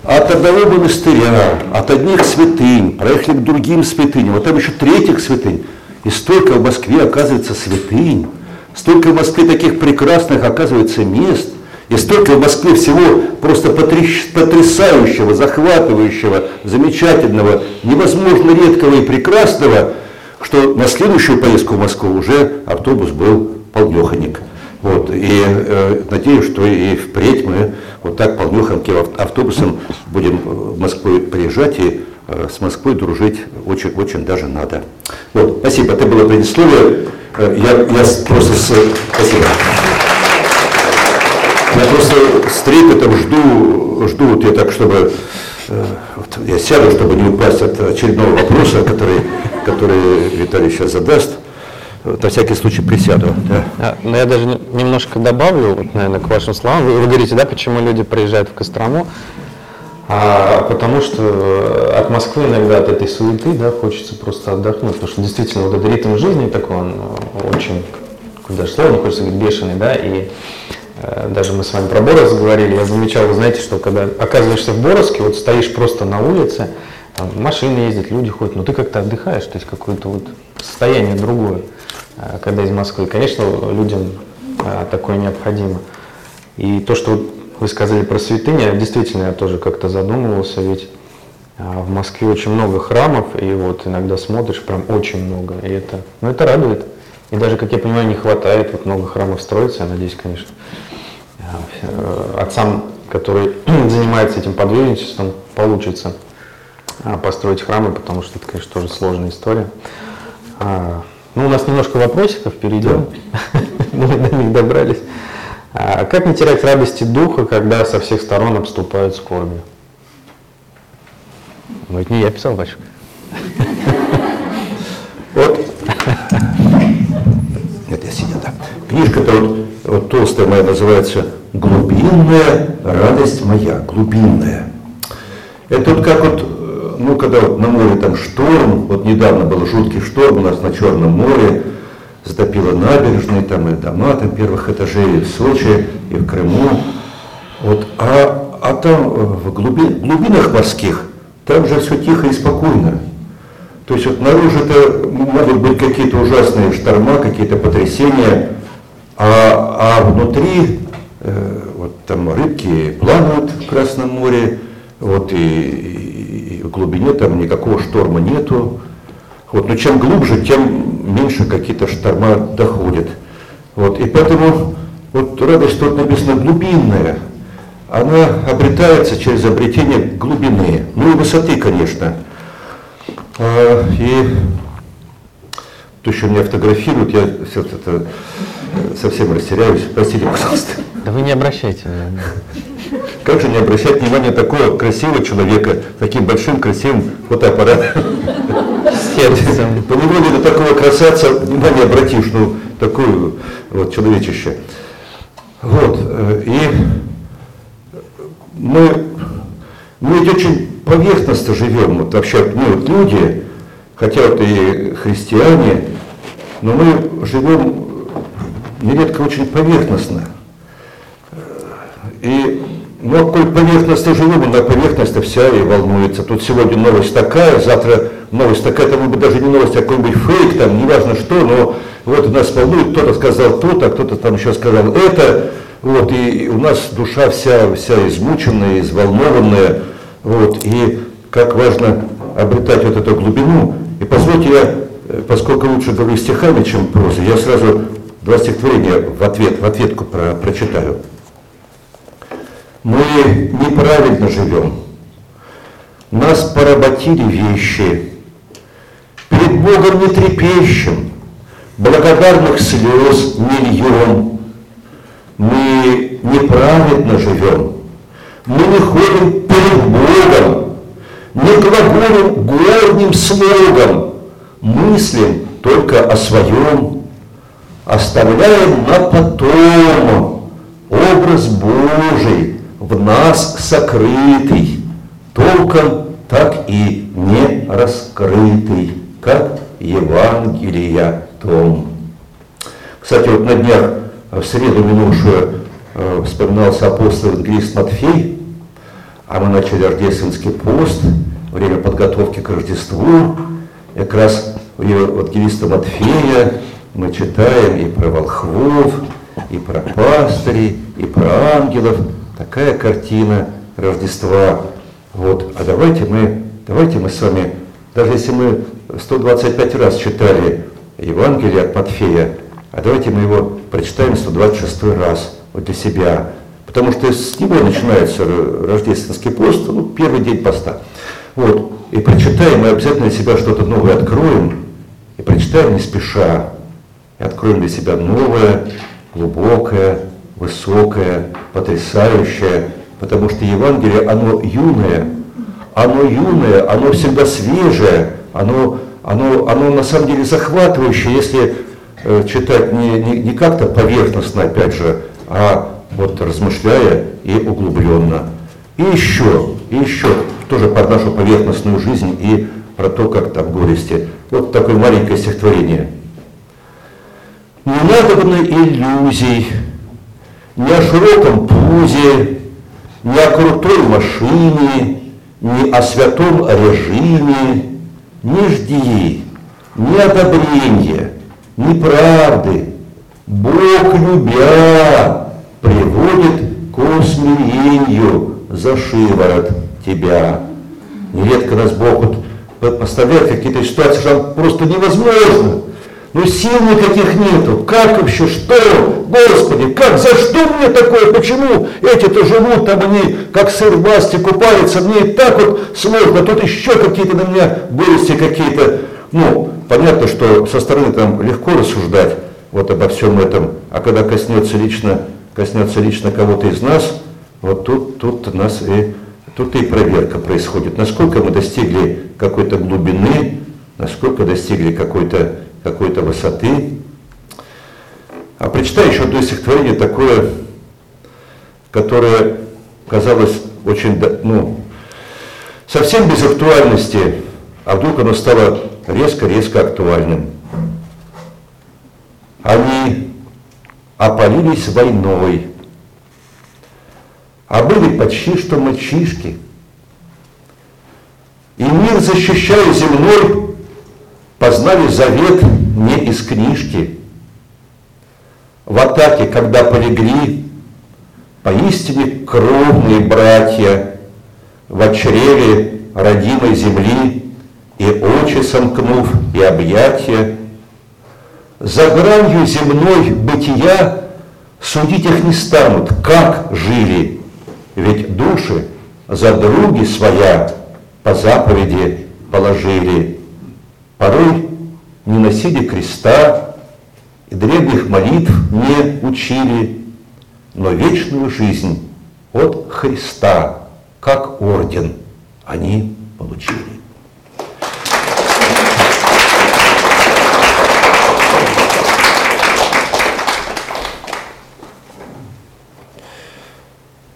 от одного монастыря, от одних святынь, проехали к другим святыням, вот там еще третьих святынь. И столько в Москве оказывается святынь, столько в Москве таких прекрасных оказывается мест, и столько в Москве всего просто потряс- потрясающего, захватывающего, замечательного, невозможно редкого и прекрасного, что на следующую поездку в Москву уже автобус был полнеханик. Вот, и э, надеюсь, что и впредь мы вот так полнеханьким ав- автобусом будем в Москву приезжать и э, с Москвой дружить очень, очень даже надо. Вот, спасибо, это было предисловие. Э, Я, я просто. Спасибо. Просто с трепетом жду, жду вот я так, чтобы э, вот я сяду, чтобы не упасть от очередного вопроса, который, который Виталий сейчас задаст. На всякий случай присяду. да. А, Но я даже не- немножко добавлю, вот, наверное, к вашим словам. Вы, вы говорите, да, почему люди приезжают в Кострому? А, потому что э, от Москвы иногда от этой суеты, да, хочется просто отдохнуть, потому что действительно вот этот ритм жизни такой, он э, очень, какое даже слово хочется говорить, бешеный, да, и даже мы с вами про Борос говорили, я замечал, вы знаете, что когда оказываешься в Боровске, вот стоишь просто на улице, там машины ездят, люди ходят, но ты как-то отдыхаешь, то есть какое-то вот состояние другое, э, когда из Москвы. Конечно, людям э, такое необходимо. И то, что вы сказали про святыни, действительно, я тоже как-то задумывался, ведь в Москве очень много храмов, и вот иногда смотришь, прям очень много, и это, ну, это радует. И даже, как я понимаю, не хватает, вот много храмов строится, я надеюсь, конечно, э, отцам, которые занимаются этим подвижничеством, получится а, построить храмы, потому что это, конечно, тоже сложная история. А, Ну, у нас немножко вопросиков, перейдем. Мы до них добрались. А Как не терять радости духа, когда со всех сторон обступают скорби? Ну, это не я писал, батюшка. Вот. Нет, я сидел, да. Книжка-то вот, вот толстая моя называется «Глубинная радость моя». Глубинная. Это вот как вот, э, ну, когда вот на море там шторм, вот недавно был жуткий шторм у нас на Черном море, затопило набережные, там и дома там первых этажей и в Сочи, и в Крыму. Вот, а, а там э, в глуби- глубинах морских, там же все тихо и спокойно. То есть вот наружу-то могут быть какие-то ужасные шторма, какие-то потрясения, а, а внутри э, вот там рыбки плавают в Красном море, вот и, и- и в глубине там никакого шторма нету. Вот, но чем глубже, тем меньше какие-то шторма доходят. Вот, и поэтому вот радость тут написано глубинная. Она обретается через обретение глубины, ну и высоты, конечно. А, И то еще меня фотографируют, я сейчас это э, совсем растеряюсь. Простите, пожалуйста. Да вы не обращайте. Как же не обращать внимания такого красивого человека, таким большим красивым фотоаппаратом? По неволе на такого красавца внимание обратишь, ну, такое вот человечище. Вот, э, и мы, мы очень поверхностно живем, вот вообще, мы вот люди, хотя вот и христиане, но мы живем нередко очень поверхностно. И ну, коль поверхностно живем, на поверхность вся и волнуется. Тут сегодня новость такая, завтра новость такая, это быть даже не новость, а какой-нибудь фейк, там, неважно что, но вот нас волнует, кто-то сказал то-то, а кто-то там еще сказал это, вот, и у нас душа вся, вся измученная, изволнованная, вот, и как важно обретать вот эту глубину. И позвольте я, э, поскольку лучше говорю стихами, чем прозой, я сразу два стихотворения в ответ, в ответку про, прочитаю. Мы неправильно живем. Нас поработили вещи. Перед Богом не трепещем. Благодарных слез льем. Мы неправедно живем. Мы не ходим перед Богом. Не глаголим горним слогом. Мыслим только о своем. Оставляем на потом образ Божий в нас сокрытый, толком так и не раскрытый, как Евангелия том. Кстати, вот на днях, в среду минувшую, э, вспоминался апостол евангелист Матфей, а мы начали рождественский пост, время подготовки к Рождеству, как раз у евангелиста Матфея мы читаем и про волхвов, и про пастырей, и про ангелов. Такая картина Рождества. Вот. А давайте мы, давайте мы с вами, даже если мы 125 раз читали Евангелие от Матфея, а давайте мы его прочитаем 126 раз вот для себя. Потому что с него начинается рождественский пост, ну, первый день поста. Вот. И прочитаем, мы обязательно для себя что-то новое откроем, и прочитаем не спеша, и откроем для себя новое, глубокое, высокое, потрясающее, потому что Евангелие, оно юное, оно юное, оно всегда свежее, оно, оно, оно на самом деле захватывающее, если э, читать не, не, не как-то поверхностно, опять же, а вот размышляя и углубленно. И еще, и еще, тоже под нашу поверхностную жизнь и про то, как там горести. Вот такое маленькое стихотворение. Не надо иллюзий, ни о широком пузе, ни о крутой машине, ни о святом режиме, не жди ни одобрения, ни правды. Бог, любя, приводит к усмирению за шиворот тебя. Нередко нас Бог вот поставляет какие-то ситуации, что просто невозможно. Ну сил никаких нету. Как вообще, что? Господи, как, за что мне такое? Почему эти-то живут, там они как сыр в масти купаются, мне и так вот сложно, тут еще какие-то на меня горести какие-то. Ну, понятно, что со стороны там легко рассуждать вот обо всем этом, а когда коснется лично, коснется лично кого-то из нас, вот тут, тут нас и, тут и проверка происходит, насколько мы достигли какой-то глубины, насколько достигли какой-то какой-то высоты. А прочитай еще одно стихотворение такое, которое казалось очень, ну, совсем без актуальности, а вдруг оно стало резко-резко актуальным. Они опалились войной, а были почти что мальчишки. И мир, защищая земной, познали завет не из книжки. В атаке, когда полегли, поистине кровные братья, в чреве родимой земли, и очи сомкнув, и объятия, за гранью земной бытия судить их не станут, как жили, ведь души за други своя по заповеди положили порой не носили креста и древних молитв не учили, но вечную жизнь от Христа, как орден, они получили.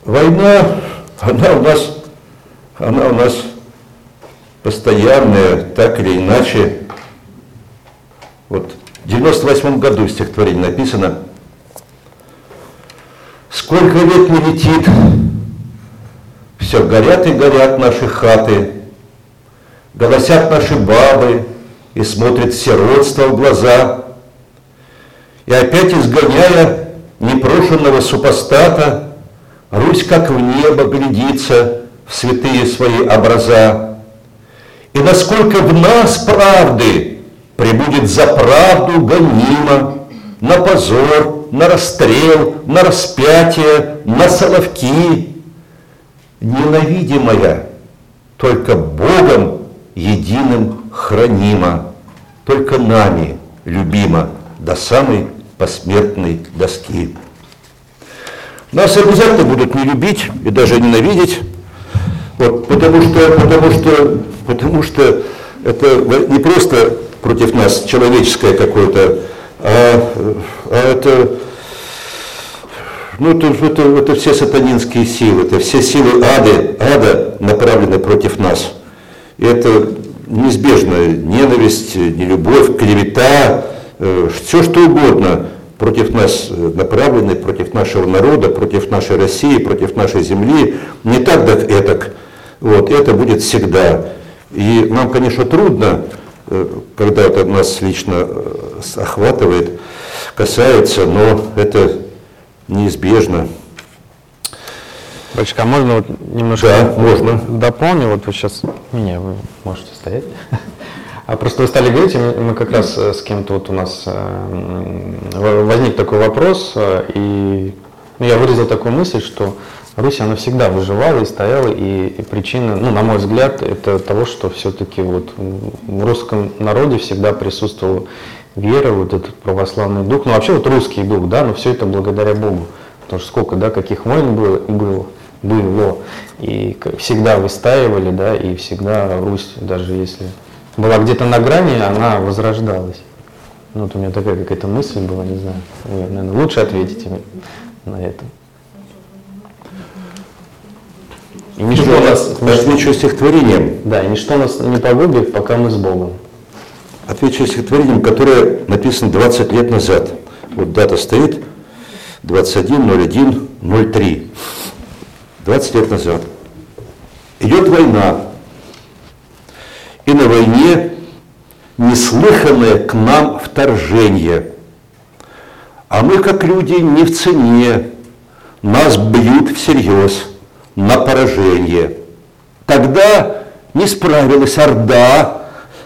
Война, она у нас, она у нас постоянное, так или иначе. Вот в 98 году стихотворение написано «Сколько лет не летит, все горят и горят наши хаты, голосят наши бабы и смотрят сиротство в глаза, и опять изгоняя непрошенного супостата, Русь как в небо глядится в святые свои образа, и насколько в нас правды прибудет за правду гонима, на позор, на расстрел, на распятие, на соловки, ненавидимая, только Богом единым хранима, только нами любима до самой посмертной доски. Нас обязательно будут не любить и даже ненавидеть, вот, потому что, потому что потому что это не просто против нас человеческое какое-то, а, а это, ну, это, это, это все сатанинские силы, это все силы ада, ада направлены против нас. И это неизбежно ненависть, нелюбовь, клевета, э, все что угодно. Против нас э, направлены, против нашего народа, против нашей России, против нашей земли. Не так, так этак. Вот, это будет всегда. И нам, конечно, трудно, э, когда это нас лично э, охватывает, касается, но это неизбежно. Батюшка, а можно вот немножко Да, можно. дополню? Вот вы сейчас меня, вы можете стоять. А просто вы стали говорить, мы как раз э, с кем-то вот у нас э, возник такой вопрос, э, и ну, я выразил такую мысль, что Русь, она всегда выживала и стояла, и, и причина, ну, на мой взгляд, это того, что все-таки вот в русском народе всегда присутствовала вера, вот этот православный дух, ну, вообще вот русский дух, да, но все это благодаря Богу. Потому что сколько, да, каких войн было, было, было, и всегда выстаивали, да, и всегда Русь, даже если была где-то на грани, она возрождалась. Ну, вот у меня такая какая-то мысль была, не знаю, вы, наверное, лучше ответите на это. И ничто нас, Отвечу стихотворением. да, и ничто нас не погубит, пока мы с Богом. Отвечу стихотворением, которое написано 20 лет назад. Вот дата стоит 21.01.03. 20 лет назад. Идет война. И на войне неслыханное к нам вторжение. А мы, как люди, не в цене. Нас бьют всерьез на поражение. Тогда не справилась Орда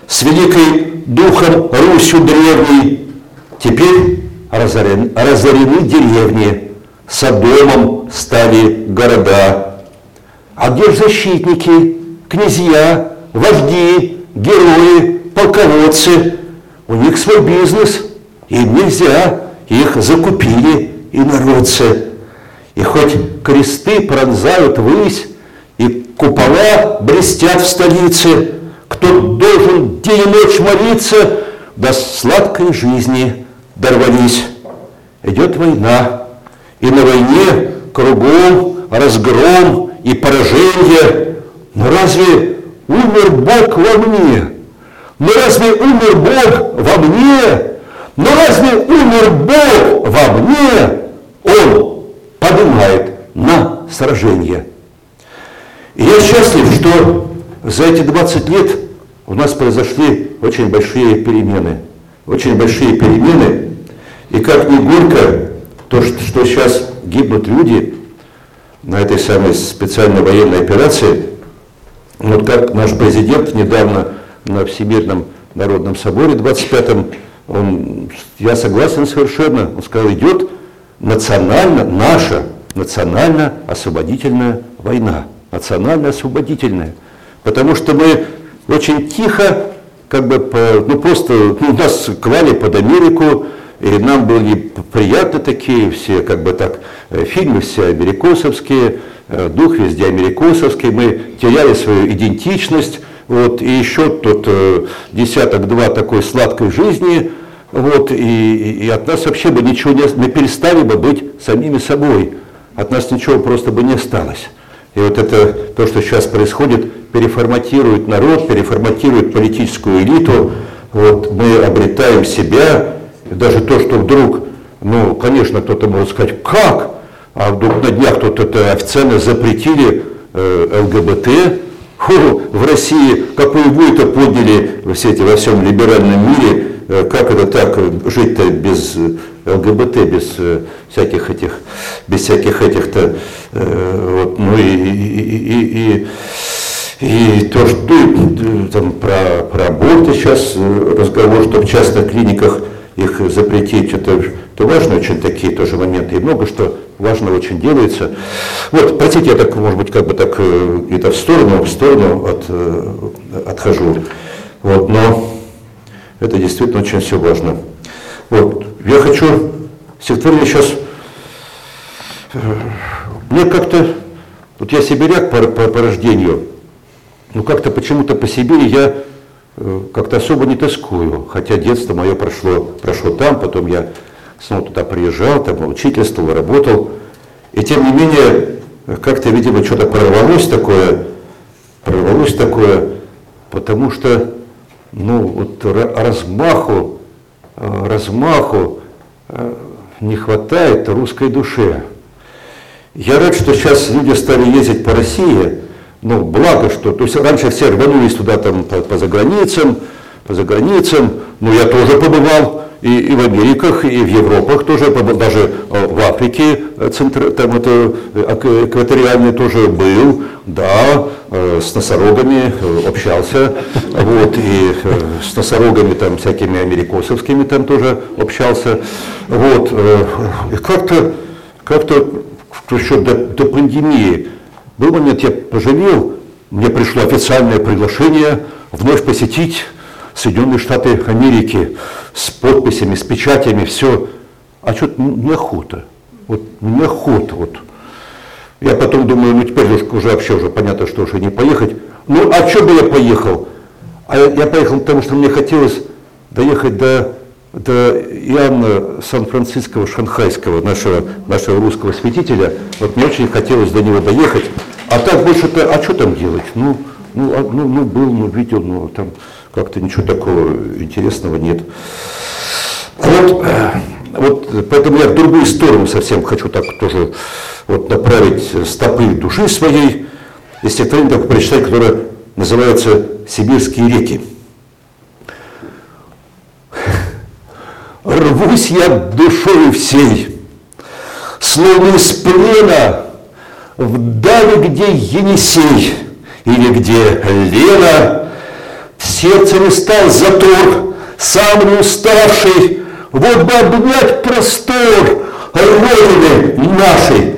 с великой духом Русью древней. Теперь разорен- разорены деревни, Содомом стали города. А где же защитники, князья, вожди, герои, полководцы? У них свой бизнес, им нельзя, их закупили инородцы. И хоть кресты пронзают высь, и купола блестят в столице, кто должен день и ночь молиться, до сладкой жизни дорвались. Идет война, и на войне кругом разгром и поражение. Но разве умер Бог во мне? Но разве умер Бог во мне? Но разве умер Бог во мне? Он поднимает на сражение. И я счастлив, что за эти 20 лет у нас произошли очень большие перемены. Очень большие перемены. И как ни горько, то, что, сейчас гибнут люди на этой самой специальной военной операции, вот как наш президент недавно на Всемирном народном соборе 25-м, он, я согласен совершенно, он сказал, идет национально, наша национально-освободительная война. Национально-освободительная. Потому что мы очень тихо, как бы, ну просто, ну, нас клали под Америку, и нам были приятны такие все, как бы так, э, фильмы все америкосовские, дух везде америкосовский, мы теряли свою идентичность, вот, и еще тут э, десяток-два такой сладкой жизни, вот, и, и от нас вообще бы ничего не, мы перестали бы быть самими собой, от нас ничего просто бы не осталось. И вот это то, что сейчас происходит, переформатирует народ, переформатирует политическую элиту, вот, мы обретаем себя, даже то, что вдруг, ну, конечно, кто-то может сказать, как? А вдруг на днях тут это официально запретили э, ЛГБТ, Фу, в России, какую вы это подняли все эти, во всем либеральном мире, э, как это так, жить-то без ЛГБТ, без э, всяких этих, без всяких этих-то, э, вот, ну и, и, и, и, и то, что ну, там, про, про аборты сейчас разговор, что в частных клиниках их запретить, это, это важные очень такие тоже моменты, и много что важно очень делается. Вот, простите, я так, может быть, как бы так э, где-то в сторону, в сторону от, э, отхожу. Вот, но это действительно очень все важно. Вот, я хочу стихотворение сейчас, э, мне как-то, вот я сибиряк по, по, по рождению, но как-то почему-то по Сибири я как-то особо не тоскую, хотя детство мое прошло, прошло там, потом я снова туда приезжал, там учительствовал, работал. И тем не менее, как-то, видимо, что-то прорвалось такое, прорвалось такое, потому что, ну, вот ра- размаху, э, размаху, э, не хватает русской душе. Я рад, что сейчас люди стали ездить по России, ну, благо, что, то есть раньше все рванулись туда там по, по заграницам, по заграницам, но я тоже побывал и, и в Америках, и в Европах тоже, даже э, в Африке, э, центр, там это э, экваториальный тоже был, да, с носорогами общался, вот, и с носорогами там всякими америкосовскими там тоже общался, вот, и как-то, как-то еще до, до пандемии был момент, я пожалел, мне пришло официальное приглашение вновь посетить Соединенные Штаты Америки с подписями, с печатями, все. А что-то неохота. Вот неохота. Вот. Я потом думаю, ну теперь уж уже вообще уже понятно, что уже не поехать. Ну а что бы я поехал? А я, поехал, потому что мне хотелось доехать до, до Иоанна Сан-Франциского Шанхайского, нашего, нашего русского святителя. Вот мне очень хотелось до него доехать. А так больше-то, а что там делать? Ну, ну, а, ну, ну был, ну видел, ну там как-то ничего такого интересного нет. Вот, вот поэтому я в другую сторону совсем хочу так тоже вот направить стопы души своей. Есть стихотворение такое прочитать, которое называется «Сибирские реки». Рвусь я душою всей, словно из плена, вдали, где Енисей, или где Лена, сердце не стал затор, сам уставший, вот бы обнять простор Родины нашей,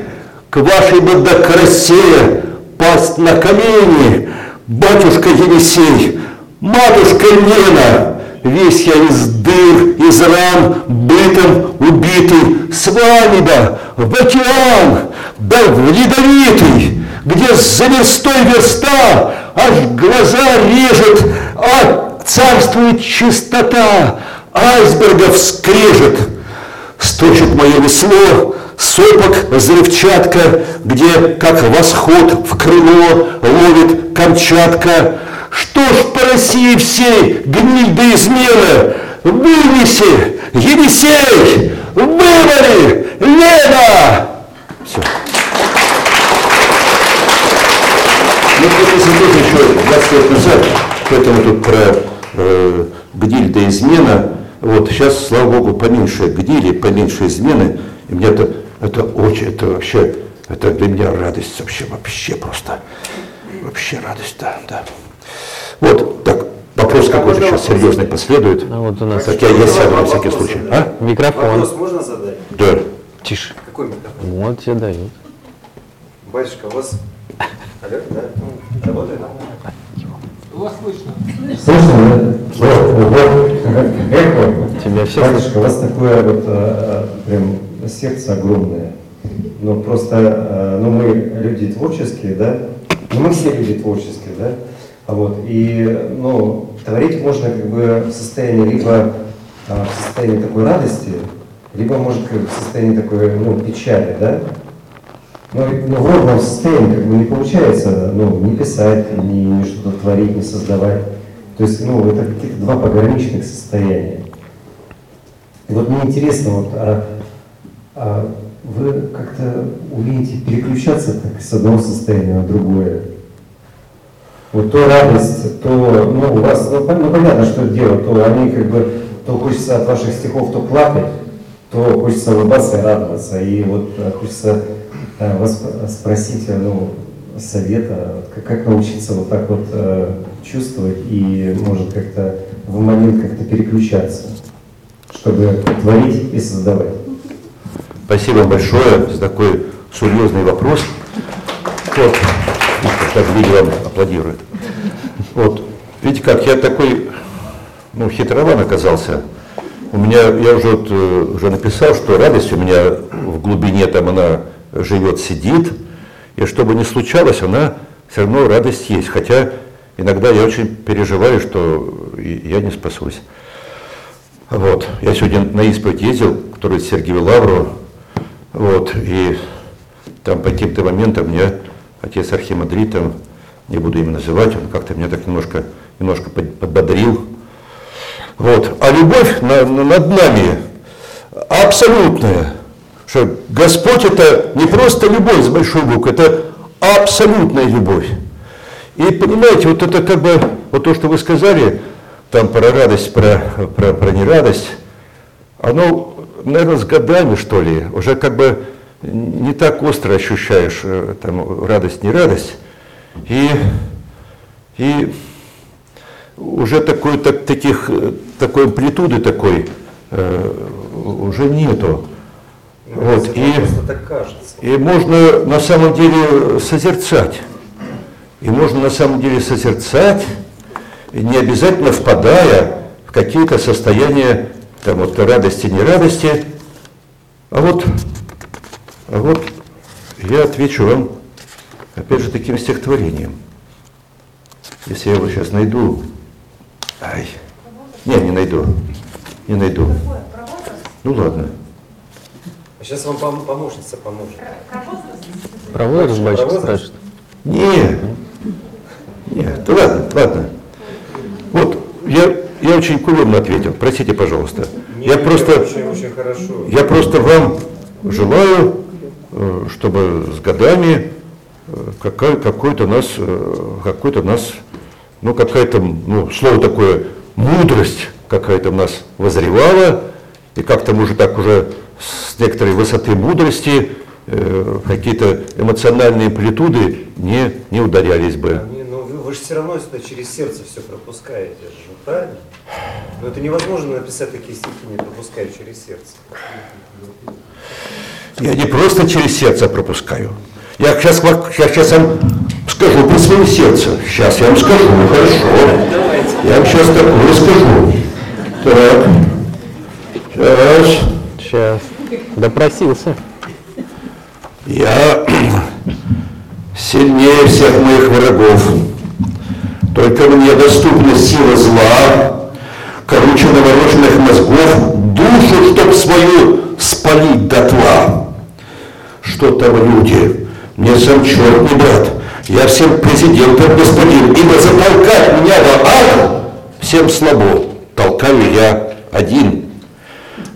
к вашей бы до красе пасть на колени, батюшка Енисей, матушка Лена, весь я из дыр, из ран, бытом убитый, с вами да в океан, да в ледовитый, где за верстой верста аж глаза режет, а царствует чистота, айсбергов скрежет. Сточит мое весло, сопок взрывчатка, где, как восход в крыло, ловит Камчатка. Что ж по России всей гниль да измена? Вынеси, Енисей, вывали, Лена! Все. Ну, это если тоже еще 20 лет назад, поэтому тут про э, гниль до измена, вот сейчас, слава богу, поменьше гнили, поменьше измены, и мне это, это очень, это вообще, это для меня радость вообще, вообще просто, вообще радость, да, да. Вот, так, вопрос какой-то сейчас серьезный последует. А вот у нас Так я, я сяду на всякий случай. А? микрофон. Вопрос можно задать? Да. Тише. Какой микрофон? Вот тебе дают. Батюшка, у вас... Алло, да? Работает? Тебя все Батюшка, у вас такое вот а, прям сердце огромное. Ну просто, а, ну мы люди творческие, да? Ну мы все люди творческие, да? А вот, и, ну, творить можно как бы в состоянии либо а, в состоянии такой радости, либо может как в состоянии такой, ну, печали, да? Но, но в состоянии как бы не получается, ну, не писать, не, что-то творить, не создавать. То есть, ну, это какие-то два пограничных состояния. И вот мне интересно, вот, а, а вы как-то умеете переключаться так с одного состояния на другое? Вот то радость, то, ну, у вас, ну, ну, понятно, что делать, то они как бы, то хочется от ваших стихов то плакать, то хочется улыбаться и радоваться. И вот э, хочется вас спросить, э, ну, совета, как, научиться вот так вот э, чувствовать и, может, как-то в момент как-то переключаться, чтобы творить и создавать. Спасибо большое за такой серьезный вопрос. Вот, как люди вам аплодируют. Вот, видите как, я такой, ну, хитрован оказался. У меня, я уже, вот, э, уже написал, что радость у меня в глубине там она живет, сидит, и что бы ни случалось, она все равно радость есть. Хотя иногда я очень переживаю, что я не спасусь. Вот. Я сегодня на исповедь ездил, который в Сергиеву Лавру, вот, и там по каким-то моментам мне отец Архимандрит, там, не буду имя называть, он как-то меня так немножко, немножко под- подбодрил. Вот. А любовь на- на- над нами, абсолютная. Что Господь это не просто любовь с большой буквы, это абсолютная любовь. И понимаете, вот это как бы, вот то, что вы сказали, там про радость, про, про, про нерадость, оно, наверное, с годами, что ли, уже как бы не так остро ощущаешь э, там радость, не радость. И, и уже такой, так, таких, э, такой амплитуды такой э, уже нету. Вот, и, просто так кажется. и можно на самом деле созерцать. И можно на самом деле созерцать, не обязательно впадая в какие-то состояния там, вот, радости, нерадости. А вот, а вот я отвечу вам, опять же, таким стихотворением. Если я его сейчас найду. Ай. Не, не найду. Не найду. Ну ладно. А сейчас вам пом- помощница поможет. Про возраст батюшка спрашивает. Не, нет, да ладно, ладно. Вот, я, я очень кулемно ответил, простите, пожалуйста. Я Не, просто, Очень, очень хорошо. я просто вам желаю, э, чтобы с годами э, какая- какой-то нас, э, какой-то нас, ну какая-то, ну слово такое, мудрость какая-то в нас возревала, и как-то мы уже так уже с некоторой высоты мудрости э, какие-то эмоциональные амплитуды не, не ударялись бы. Не, ну вы, вы же все равно это через сердце все пропускаете же, ну, правильно? Но это невозможно написать такие стихи, не пропуская через сердце. Я не просто через сердце пропускаю. Я сейчас, я сейчас вам скажу про свое сердце. Сейчас я вам скажу, хорошо. Я вам сейчас такое скажу. Так. Сейчас. Сейчас. Допросился. Я сильнее всех моих врагов. Только мне доступна сила зла, короче навороченных мозгов, душу, чтоб свою спалить дотла. Что там люди? Мне сам черт не брат. Я всем президентом господин, ибо затолкать меня в ад всем слабо. Толкаю я один.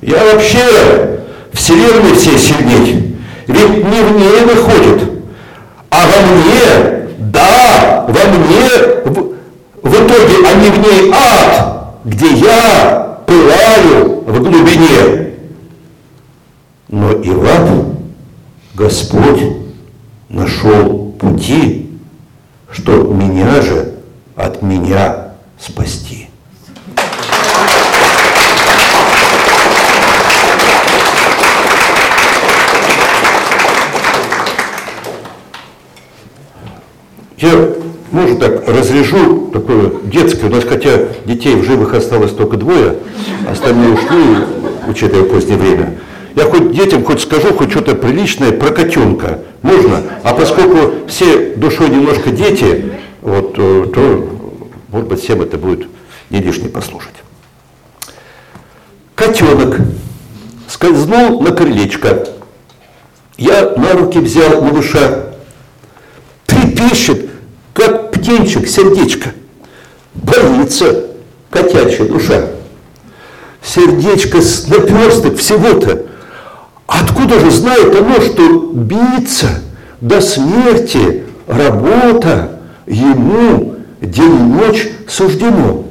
Я вообще вселенной всей сильней. Ведь не в ней выходит, а во мне, да, во мне, в, в итоге, а не в ней ад, где я пылаю в глубине. Но и в ад Господь нашел пути, чтоб меня же от меня спасти. Я, может, так разрежу такое детское, у нас хотя детей в живых осталось только двое, остальные ушли, учитывая позднее время. Я хоть детям хоть скажу хоть что-то приличное про котенка. Можно? А поскольку все душой немножко дети, вот, э, то, может быть, всем это будет не лишне послушать. Котенок скользнул на крылечко. Я на руки взял малыша. Трепещет, птенчик, сердечко. Боится котячья душа. Сердечко с наперсток всего-то. Откуда же знает оно, что биться до смерти работа ему день и ночь суждено?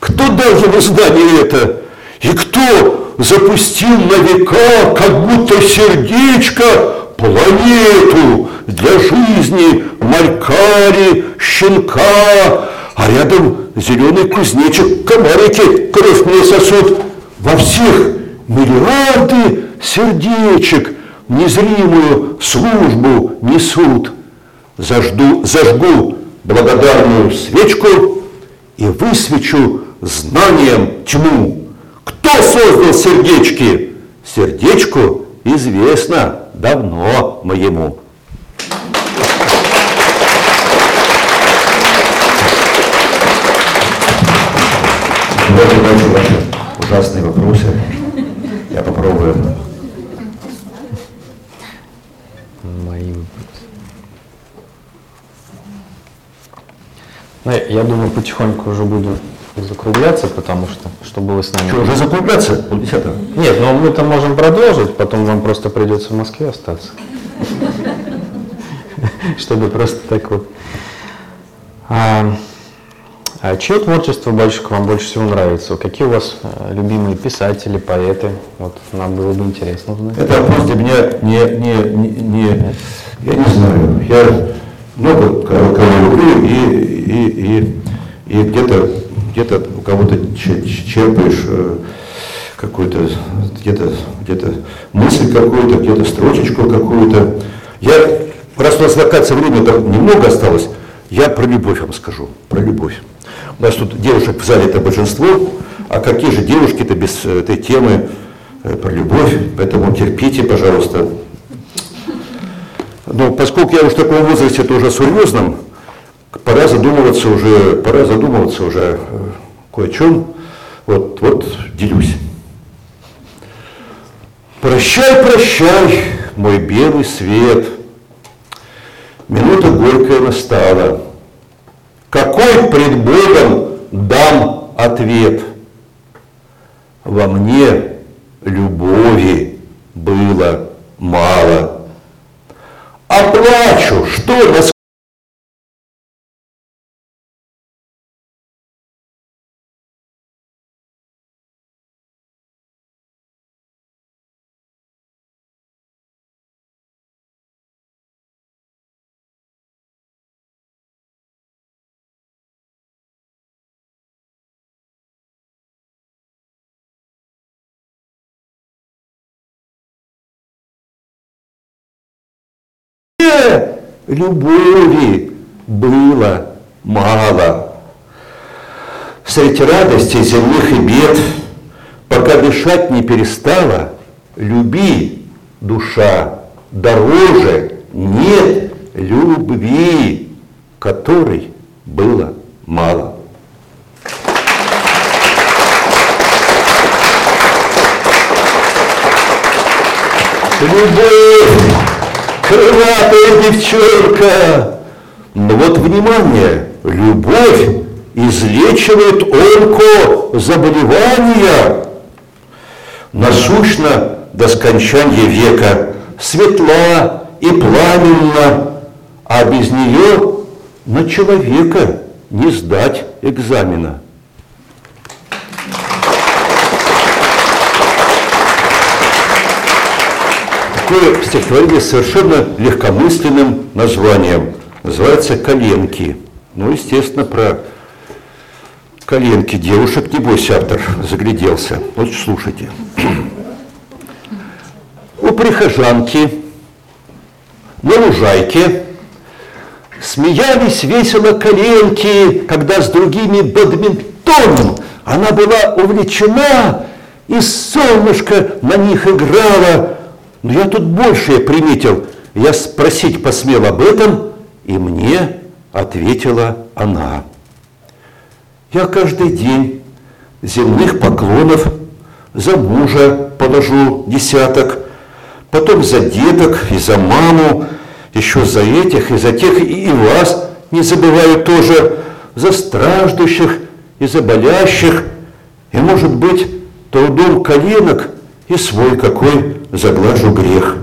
Кто дал ему знание это? И кто запустил на века, как будто сердечко, планету для жизни малькари, щенка, а рядом зеленый кузнечик, комарики кровь мне сосут. Во всех миллиарды сердечек незримую службу несут. Зажду, зажгу благодарную свечку и высвечу знанием тьму. Кто создал сердечки? Сердечку известно давно моему. Дальше ваши ужасные вопросы. Я попробую. Мои Ну, я- я думаю, потихоньку уже буду закругляться, потому что, что было с нами. Что, уже закругляться? Полдесятого. Нет, ну мы-то можем продолжить, потом вам просто придется в Москве остаться. Чтобы просто так вот. А, а чье творчество, батюшка, вам больше всего нравится? Какие у вас э, любимые писатели, поэты? Вот нам было бы интересно узнать. Это вопрос для меня не, не, не, не- я не знаю. Я много кого люблю и, и, и, и где-то где-то у кого-то че- че- черпаешь э, какую-то где-то где-то мысль какую-то, где-то строчечку какую-то. Я, раз у нас вакация время там немного осталось, я про любовь вам скажу, про любовь. У нас тут девушек в зале это большинство, а какие же девушки-то без э, этой темы э, про любовь, поэтому терпите, пожалуйста. Но поскольку я уже в таком возрасте тоже серьезном, пора задумываться уже, пора задумываться уже кое о чем. Вот, вот делюсь. Прощай, прощай, мой белый свет. Минута горькая настала. Какой пред Богом дам ответ? Во мне любови было мало. А плачу, что на мне любови было мало. Среди радостей земных и бед, пока дышать не перестала, люби, душа, дороже нет любви, которой было мало. Любовь, крылатая девчонка. Но вот внимание, любовь излечивает онко заболевания. Насущно до скончания века, светла и пламенна, а без нее на человека не сдать экзамена. Такое стихотворение совершенно легкомысленным названием. Называется «Коленки». Ну, естественно, про коленки девушек, небось, автор загляделся. Вот слушайте. У прихожанки на лужайке смеялись весело коленки, когда с другими бадминтоном она была увлечена, и солнышко на них играло. Но я тут большее приметил. Я спросить посмел об этом, и мне ответила она. Я каждый день земных поклонов за мужа положу десяток, потом за деток и за маму, еще за этих и за тех, и вас не забываю тоже, за страждущих и за болящих, и, может быть, трудом коленок и свой какой заглажу грех.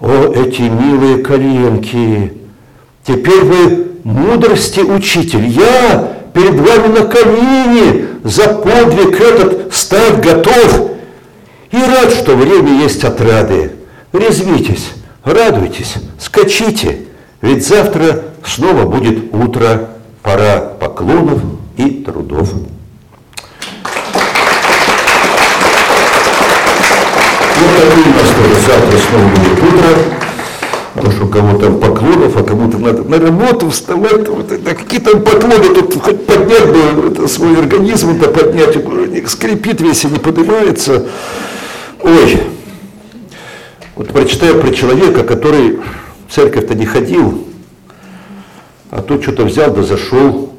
О, эти милые коленки! Теперь вы мудрости учитель. Я перед вами на колени за подвиг этот стать готов. И рад, что время есть отрады. Резвитесь, радуйтесь, скачите, ведь завтра снова будет утро, пора поклонов и трудов. Вот такой у нас тоже завтра снова будет утро. Потому что у кого там поклонов, а кому-то надо на работу вставать, вот это, какие там поклоны, тут хоть поднять бы это, свой организм, да поднять, скрипит весь и не поднимается. Ой, вот прочитаю про человека, который в церковь-то не ходил, а тут что-то взял да зашел,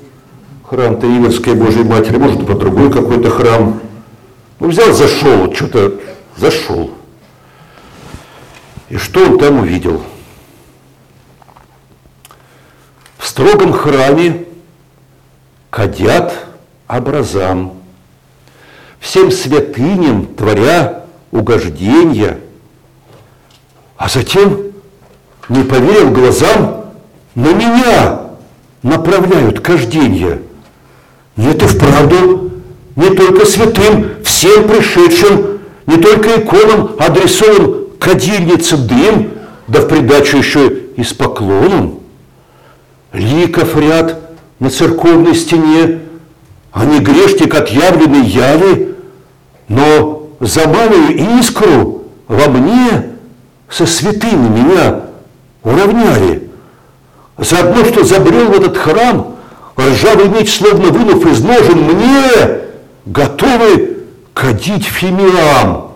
храм-то Иверской Божьей Матери, может, по другой какой-то храм. Ну, взял, зашел, что-то зашел. И что он там увидел? В строгом храме кадят образам, всем святыням творя угожденья, а затем, не поверил глазам, на меня направляют кожденья. Нет и вправду, не только святым, всем пришедшим, не только иконам адресован кадильница дым, да в придачу еще и с поклоном. Ликов ряд на церковной стене, а не грешник отъявленный яли, но за малую искру во мне со святыми меня уравняли. Заодно, что забрел в этот храм, ржавый меч, словно вынув из ножен, мне готовы кадить фимиам.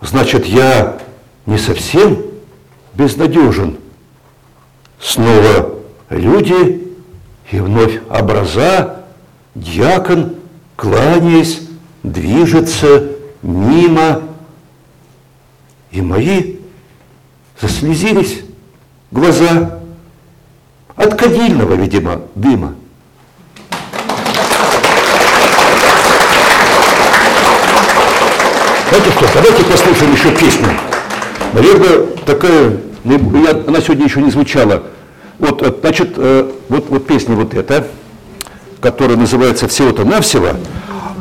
Значит, я не совсем безнадежен. Снова люди и вновь образа, дьякон, кланяясь, движется мимо, и мои заслезились глаза от кадильного, видимо, дыма. Знаете что, давайте послушаем еще песню. Наверное, такая, ну, я, она сегодня еще не звучала. Вот, э, значит, э, вот, вот песня вот эта, которая называется «Всего-то навсего»,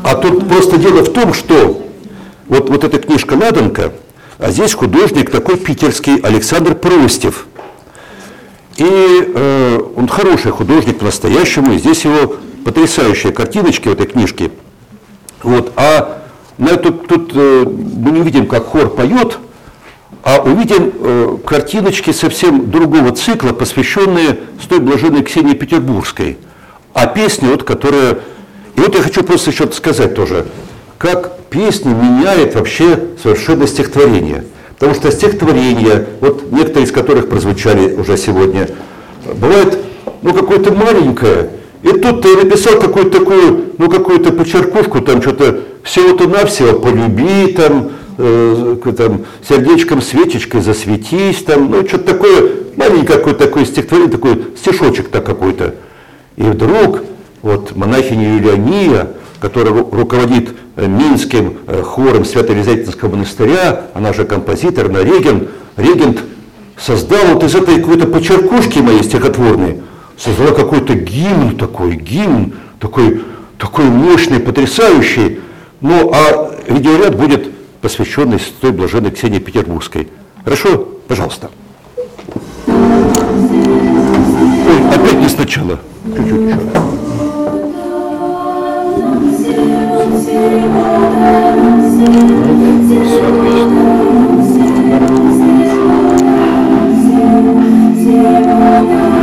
а тут просто дело в том, что вот, вот эта книжка «Ладанка», а здесь художник такой питерский Александр Простев. И э, он хороший художник по-настоящему, и здесь его потрясающие картиночки в этой книжке. Вот, а на тут, тут э, мы не увидим, как хор поет, а увидим э, картиночки совсем другого цикла, посвященные с той блаженной Ксении Петербургской. А песня, вот, которая... И вот я хочу просто еще сказать тоже, как песня меняет вообще совершенно стихотворение. Потому что стихотворения, вот некоторые из которых прозвучали уже сегодня, бывает ну, какое-то маленькое, и тут ты написал какую-то такую, ну, какую-то почеркушку, там что-то всего-то навсего полюби, там, э, там, сердечком, свечечкой засветись, там, ну, что-то такое, маленькое какое-то такое стихотворение, такой стишочек так какой-то. И вдруг вот монахиня Юлиания, которая руководит э, Минским э, хором Свято-Елизаветинского монастыря, она же композитор, она регент, регент создал вот из этой какой-то почеркушки моей стихотворной, создала какой-то гимн такой, гимн такой, такой мощный, потрясающий. Ну, а видеоряд будет посвященный той блаженной Ксении Петербургской. Хорошо? Пожалуйста. Ой, опять не сначала. Чуть-чуть еще. Thank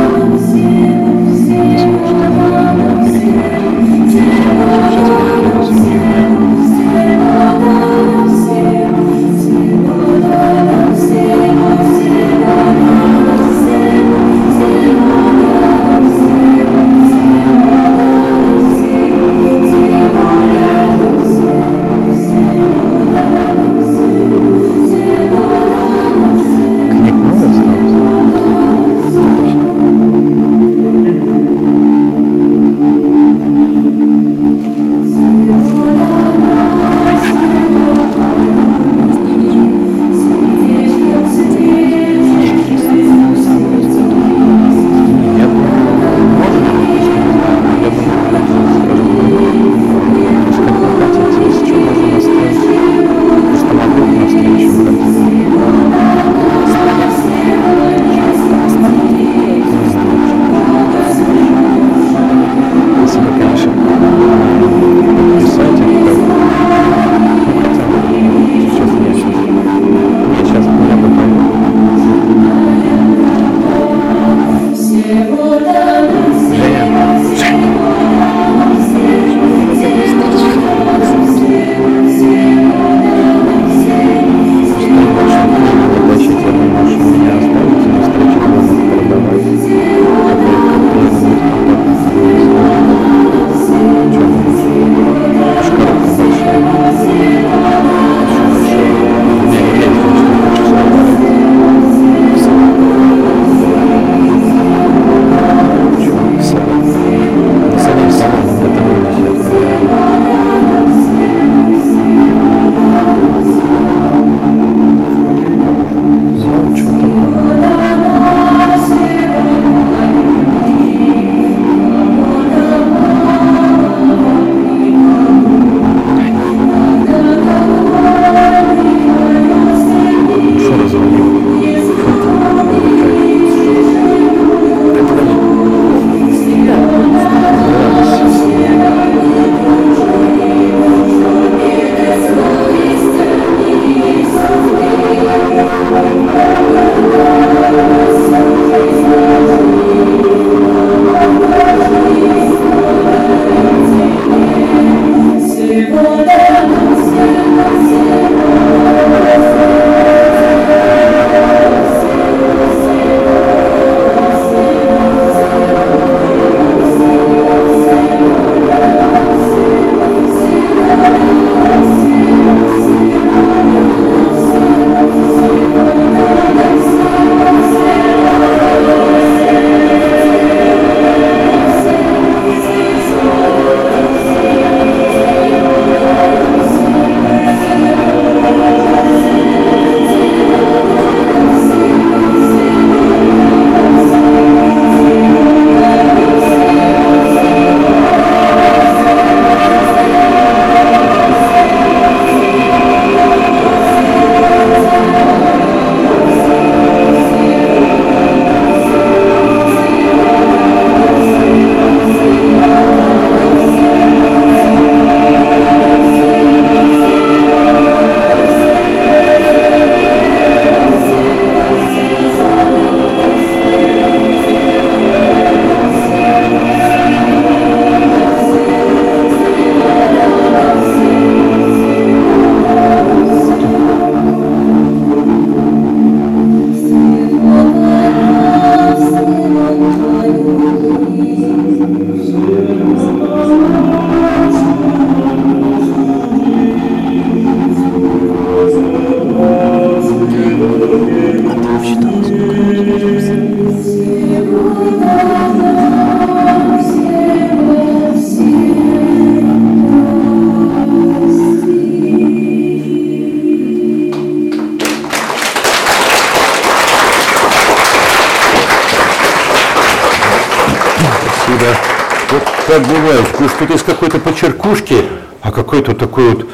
что что-то из какой-то почеркушки, а какой-то такой вот,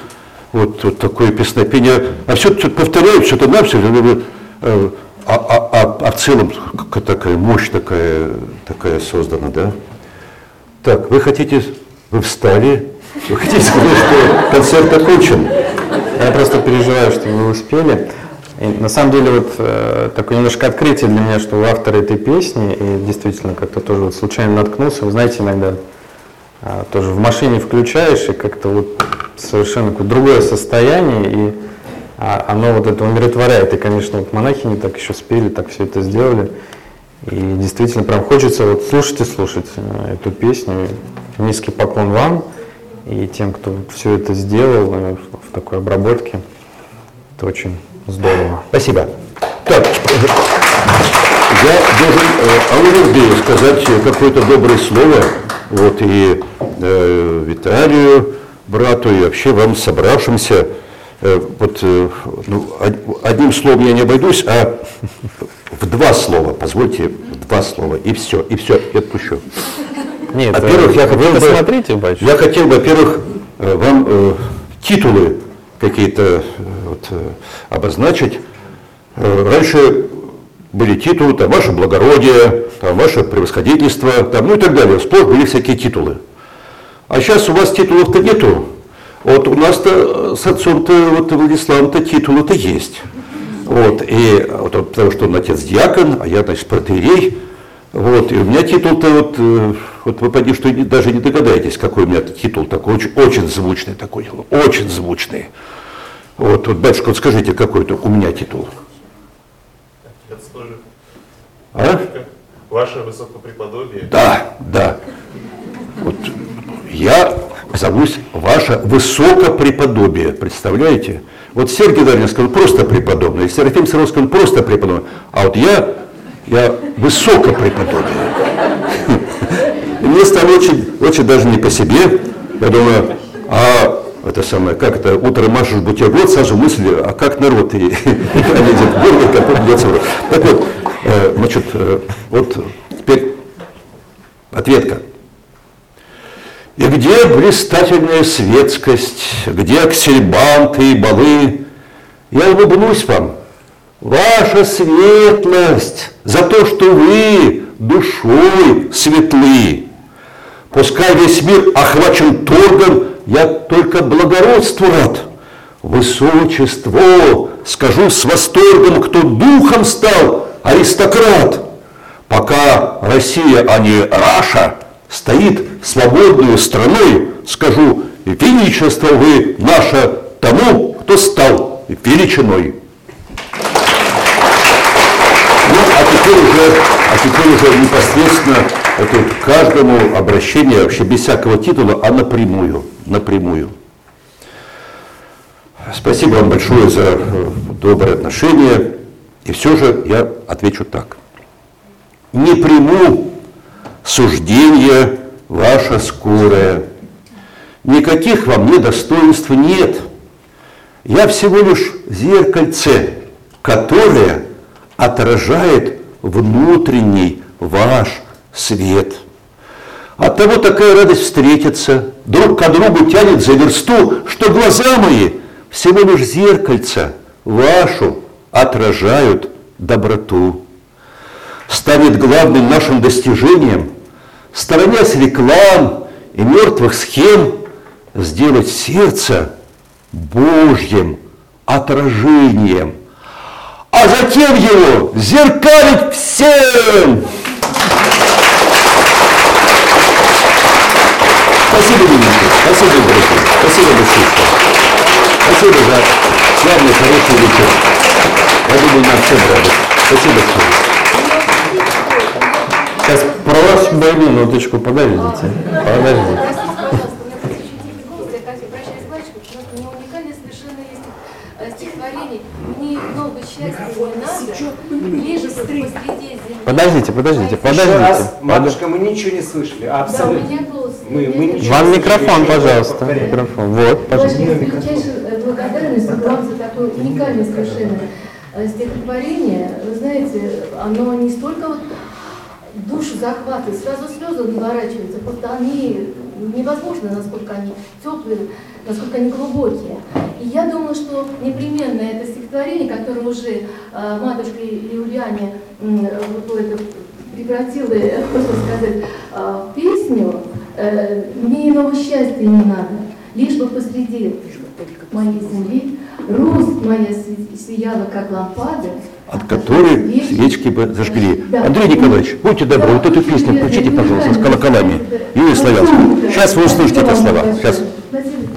вот, вот такое песнопение, а все тут повторяют, что-то нам все, а, а, а, а в целом такая мощь такая, такая создана, да? Так, вы хотите, вы встали, вы хотите сказать, что концерт окончен? Я просто переживаю, что вы успели. И на самом деле вот э, такое немножко открытие для меня, что у автора этой песни, и действительно как-то тоже вот случайно наткнулся, вы знаете, иногда а, тоже в машине включаешь, и как-то вот совершенно какое другое состояние, и а, оно вот это умиротворяет. И, конечно, вот монахи не так еще спели, так все это сделали. И действительно прям хочется вот слушать и слушать э, эту песню. Низкий поклон вам и тем, кто все это сделал э, в такой обработке. Это очень здорово. Спасибо. Так, я должен э, Аурелдею сказать какое-то доброе слово, вот и э, Виталию, брату, и вообще вам, собравшимся. Э, вот э, ну, од- одним словом я не обойдусь, а в два слова, позвольте, в два слова, и все, и все, и отпущу. Нет, Во-первых, я вы хотел бы- батюшка. Я хотел, во-первых, э, вам э, титулы какие-то э, вот, э, обозначить. Э, Раньше были титулы, там, ваше благородие, там, ваше превосходительство, там, ну и так далее. Сплошь были всякие титулы. А сейчас у вас титулов-то нету. Вот у нас-то с отцом-то, вот Владиславом-то титулы-то есть. Вот, и вот, потому что он отец диакон, а я, значит, протеерей. Вот, и у меня титул-то, вот, э, вот вы поди, что даже не догадаетесь, какой у меня титул такой, очень, очень звучный такой, очень звучный. Вот, вот, батюшка, вот скажите, какой-то у меня титул. А? Ваше высокопреподобие. Да, да. Вот я зовусь ваше высокопреподобие, представляете? Вот Сергей Дарьин сказал просто преподобный, Серафим Саровский сказал просто преподобный, а вот я, я высокопреподобие. И мне стало очень, очень даже не по себе. Я думаю, а это самое, как это, утром машешь бутерброд, сразу мысли, а как народ и он в рот. Так вот, э, значит, э, вот теперь ответка. И где блистательная светскость, где аксельбанты и балы? Я улыбнусь вам, ваша светлость, за то, что вы душой светлы. Пускай весь мир охвачен торгом, я только благородству рад. Высочество, скажу с восторгом, кто духом стал, аристократ. Пока Россия, а не Раша, стоит свободную страной, скажу, величество вы наше тому, кто стал величиной. Ну, а теперь уже, а теперь уже непосредственно это вот каждому обращение вообще без всякого титула, а напрямую, напрямую. Спасибо вам большое за э, доброе отношение. И все же я отвечу так. Не приму суждение ваше скорое. Никаких во мне достоинств нет. Я всего лишь зеркальце, которое отражает внутренний ваш свет. Оттого такая радость встретиться, друг к другу тянет за версту, что глаза мои всего лишь зеркальца вашу отражают доброту. Станет главным нашим достижением, сторонясь реклам и мертвых схем, сделать сердце Божьим отражением, а затем его зеркалить всем. Спасибо, Дмитрий. Спасибо, дорогие. Спасибо большое. Спасибо за славный, хороший вечер. Я думаю, нам всем рады. Спасибо большое. Сейчас про вашу борьбу минуточку, подождите. Подождите. Обращаюсь к батюшке, потому что у него уникальное совершенно есть стихотворение. Мне много счастья не надо, лишь бы посреди земли. Подождите, подождите, Еще подождите. раз, матушка, мы ничего не слышали, Да, у абсолютно. меня голос. Мы, мы ничего Вам не микрофон, слышали. пожалуйста. Микрофон. Вот, пожалуйста. Ваша величайшая э, благодарность вам за такое уникальное совершенно стихотворение. Вы знаете, оно не столько вот душу захватывает, сразу слезы наворачиваются, просто они невозможно, насколько они теплые, насколько они глубокие. И я думаю, что непременно это стихотворение, которое уже э, матушка Юлиане вот это превратила, можно сказать, э, в песню, э, мне иного счастья не надо, лишь бы посреди моей земли рост моя сияла, как лампада, от которой свечки бы зажгли. Да. Андрей Николаевич, будьте добры, вот эту песню включите, пожалуйста, с колоколами. Юрий Славянский. Сейчас вы услышите эти слова. Сейчас. Владимир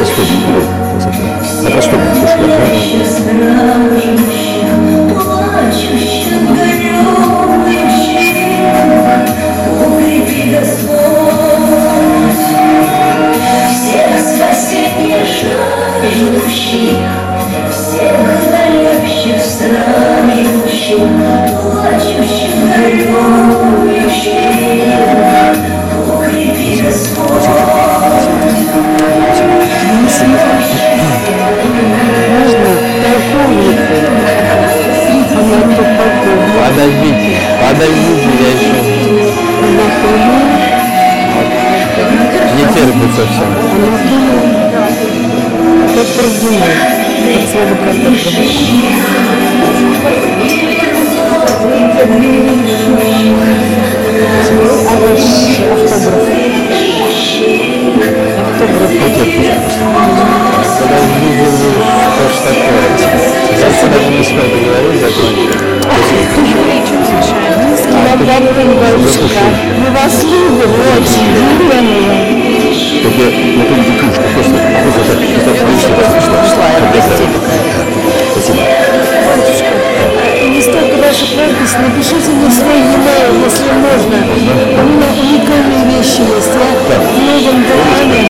Просто по-простому. По-простому. Подождите, подождите, я еще... Не терпится все. Как продумал. От слова как Подождите, Если даже не смею поговорить, закончим. Наградным бабушка. Мы вас любим очень, любим. Только на том дикушке, просто, просто так, просто пришла. Просто пришла, я Спасибо. Не столько ваша практика, напишите мне свой e-mail, если можно. У меня уникальные вещи есть. Я в новом Доране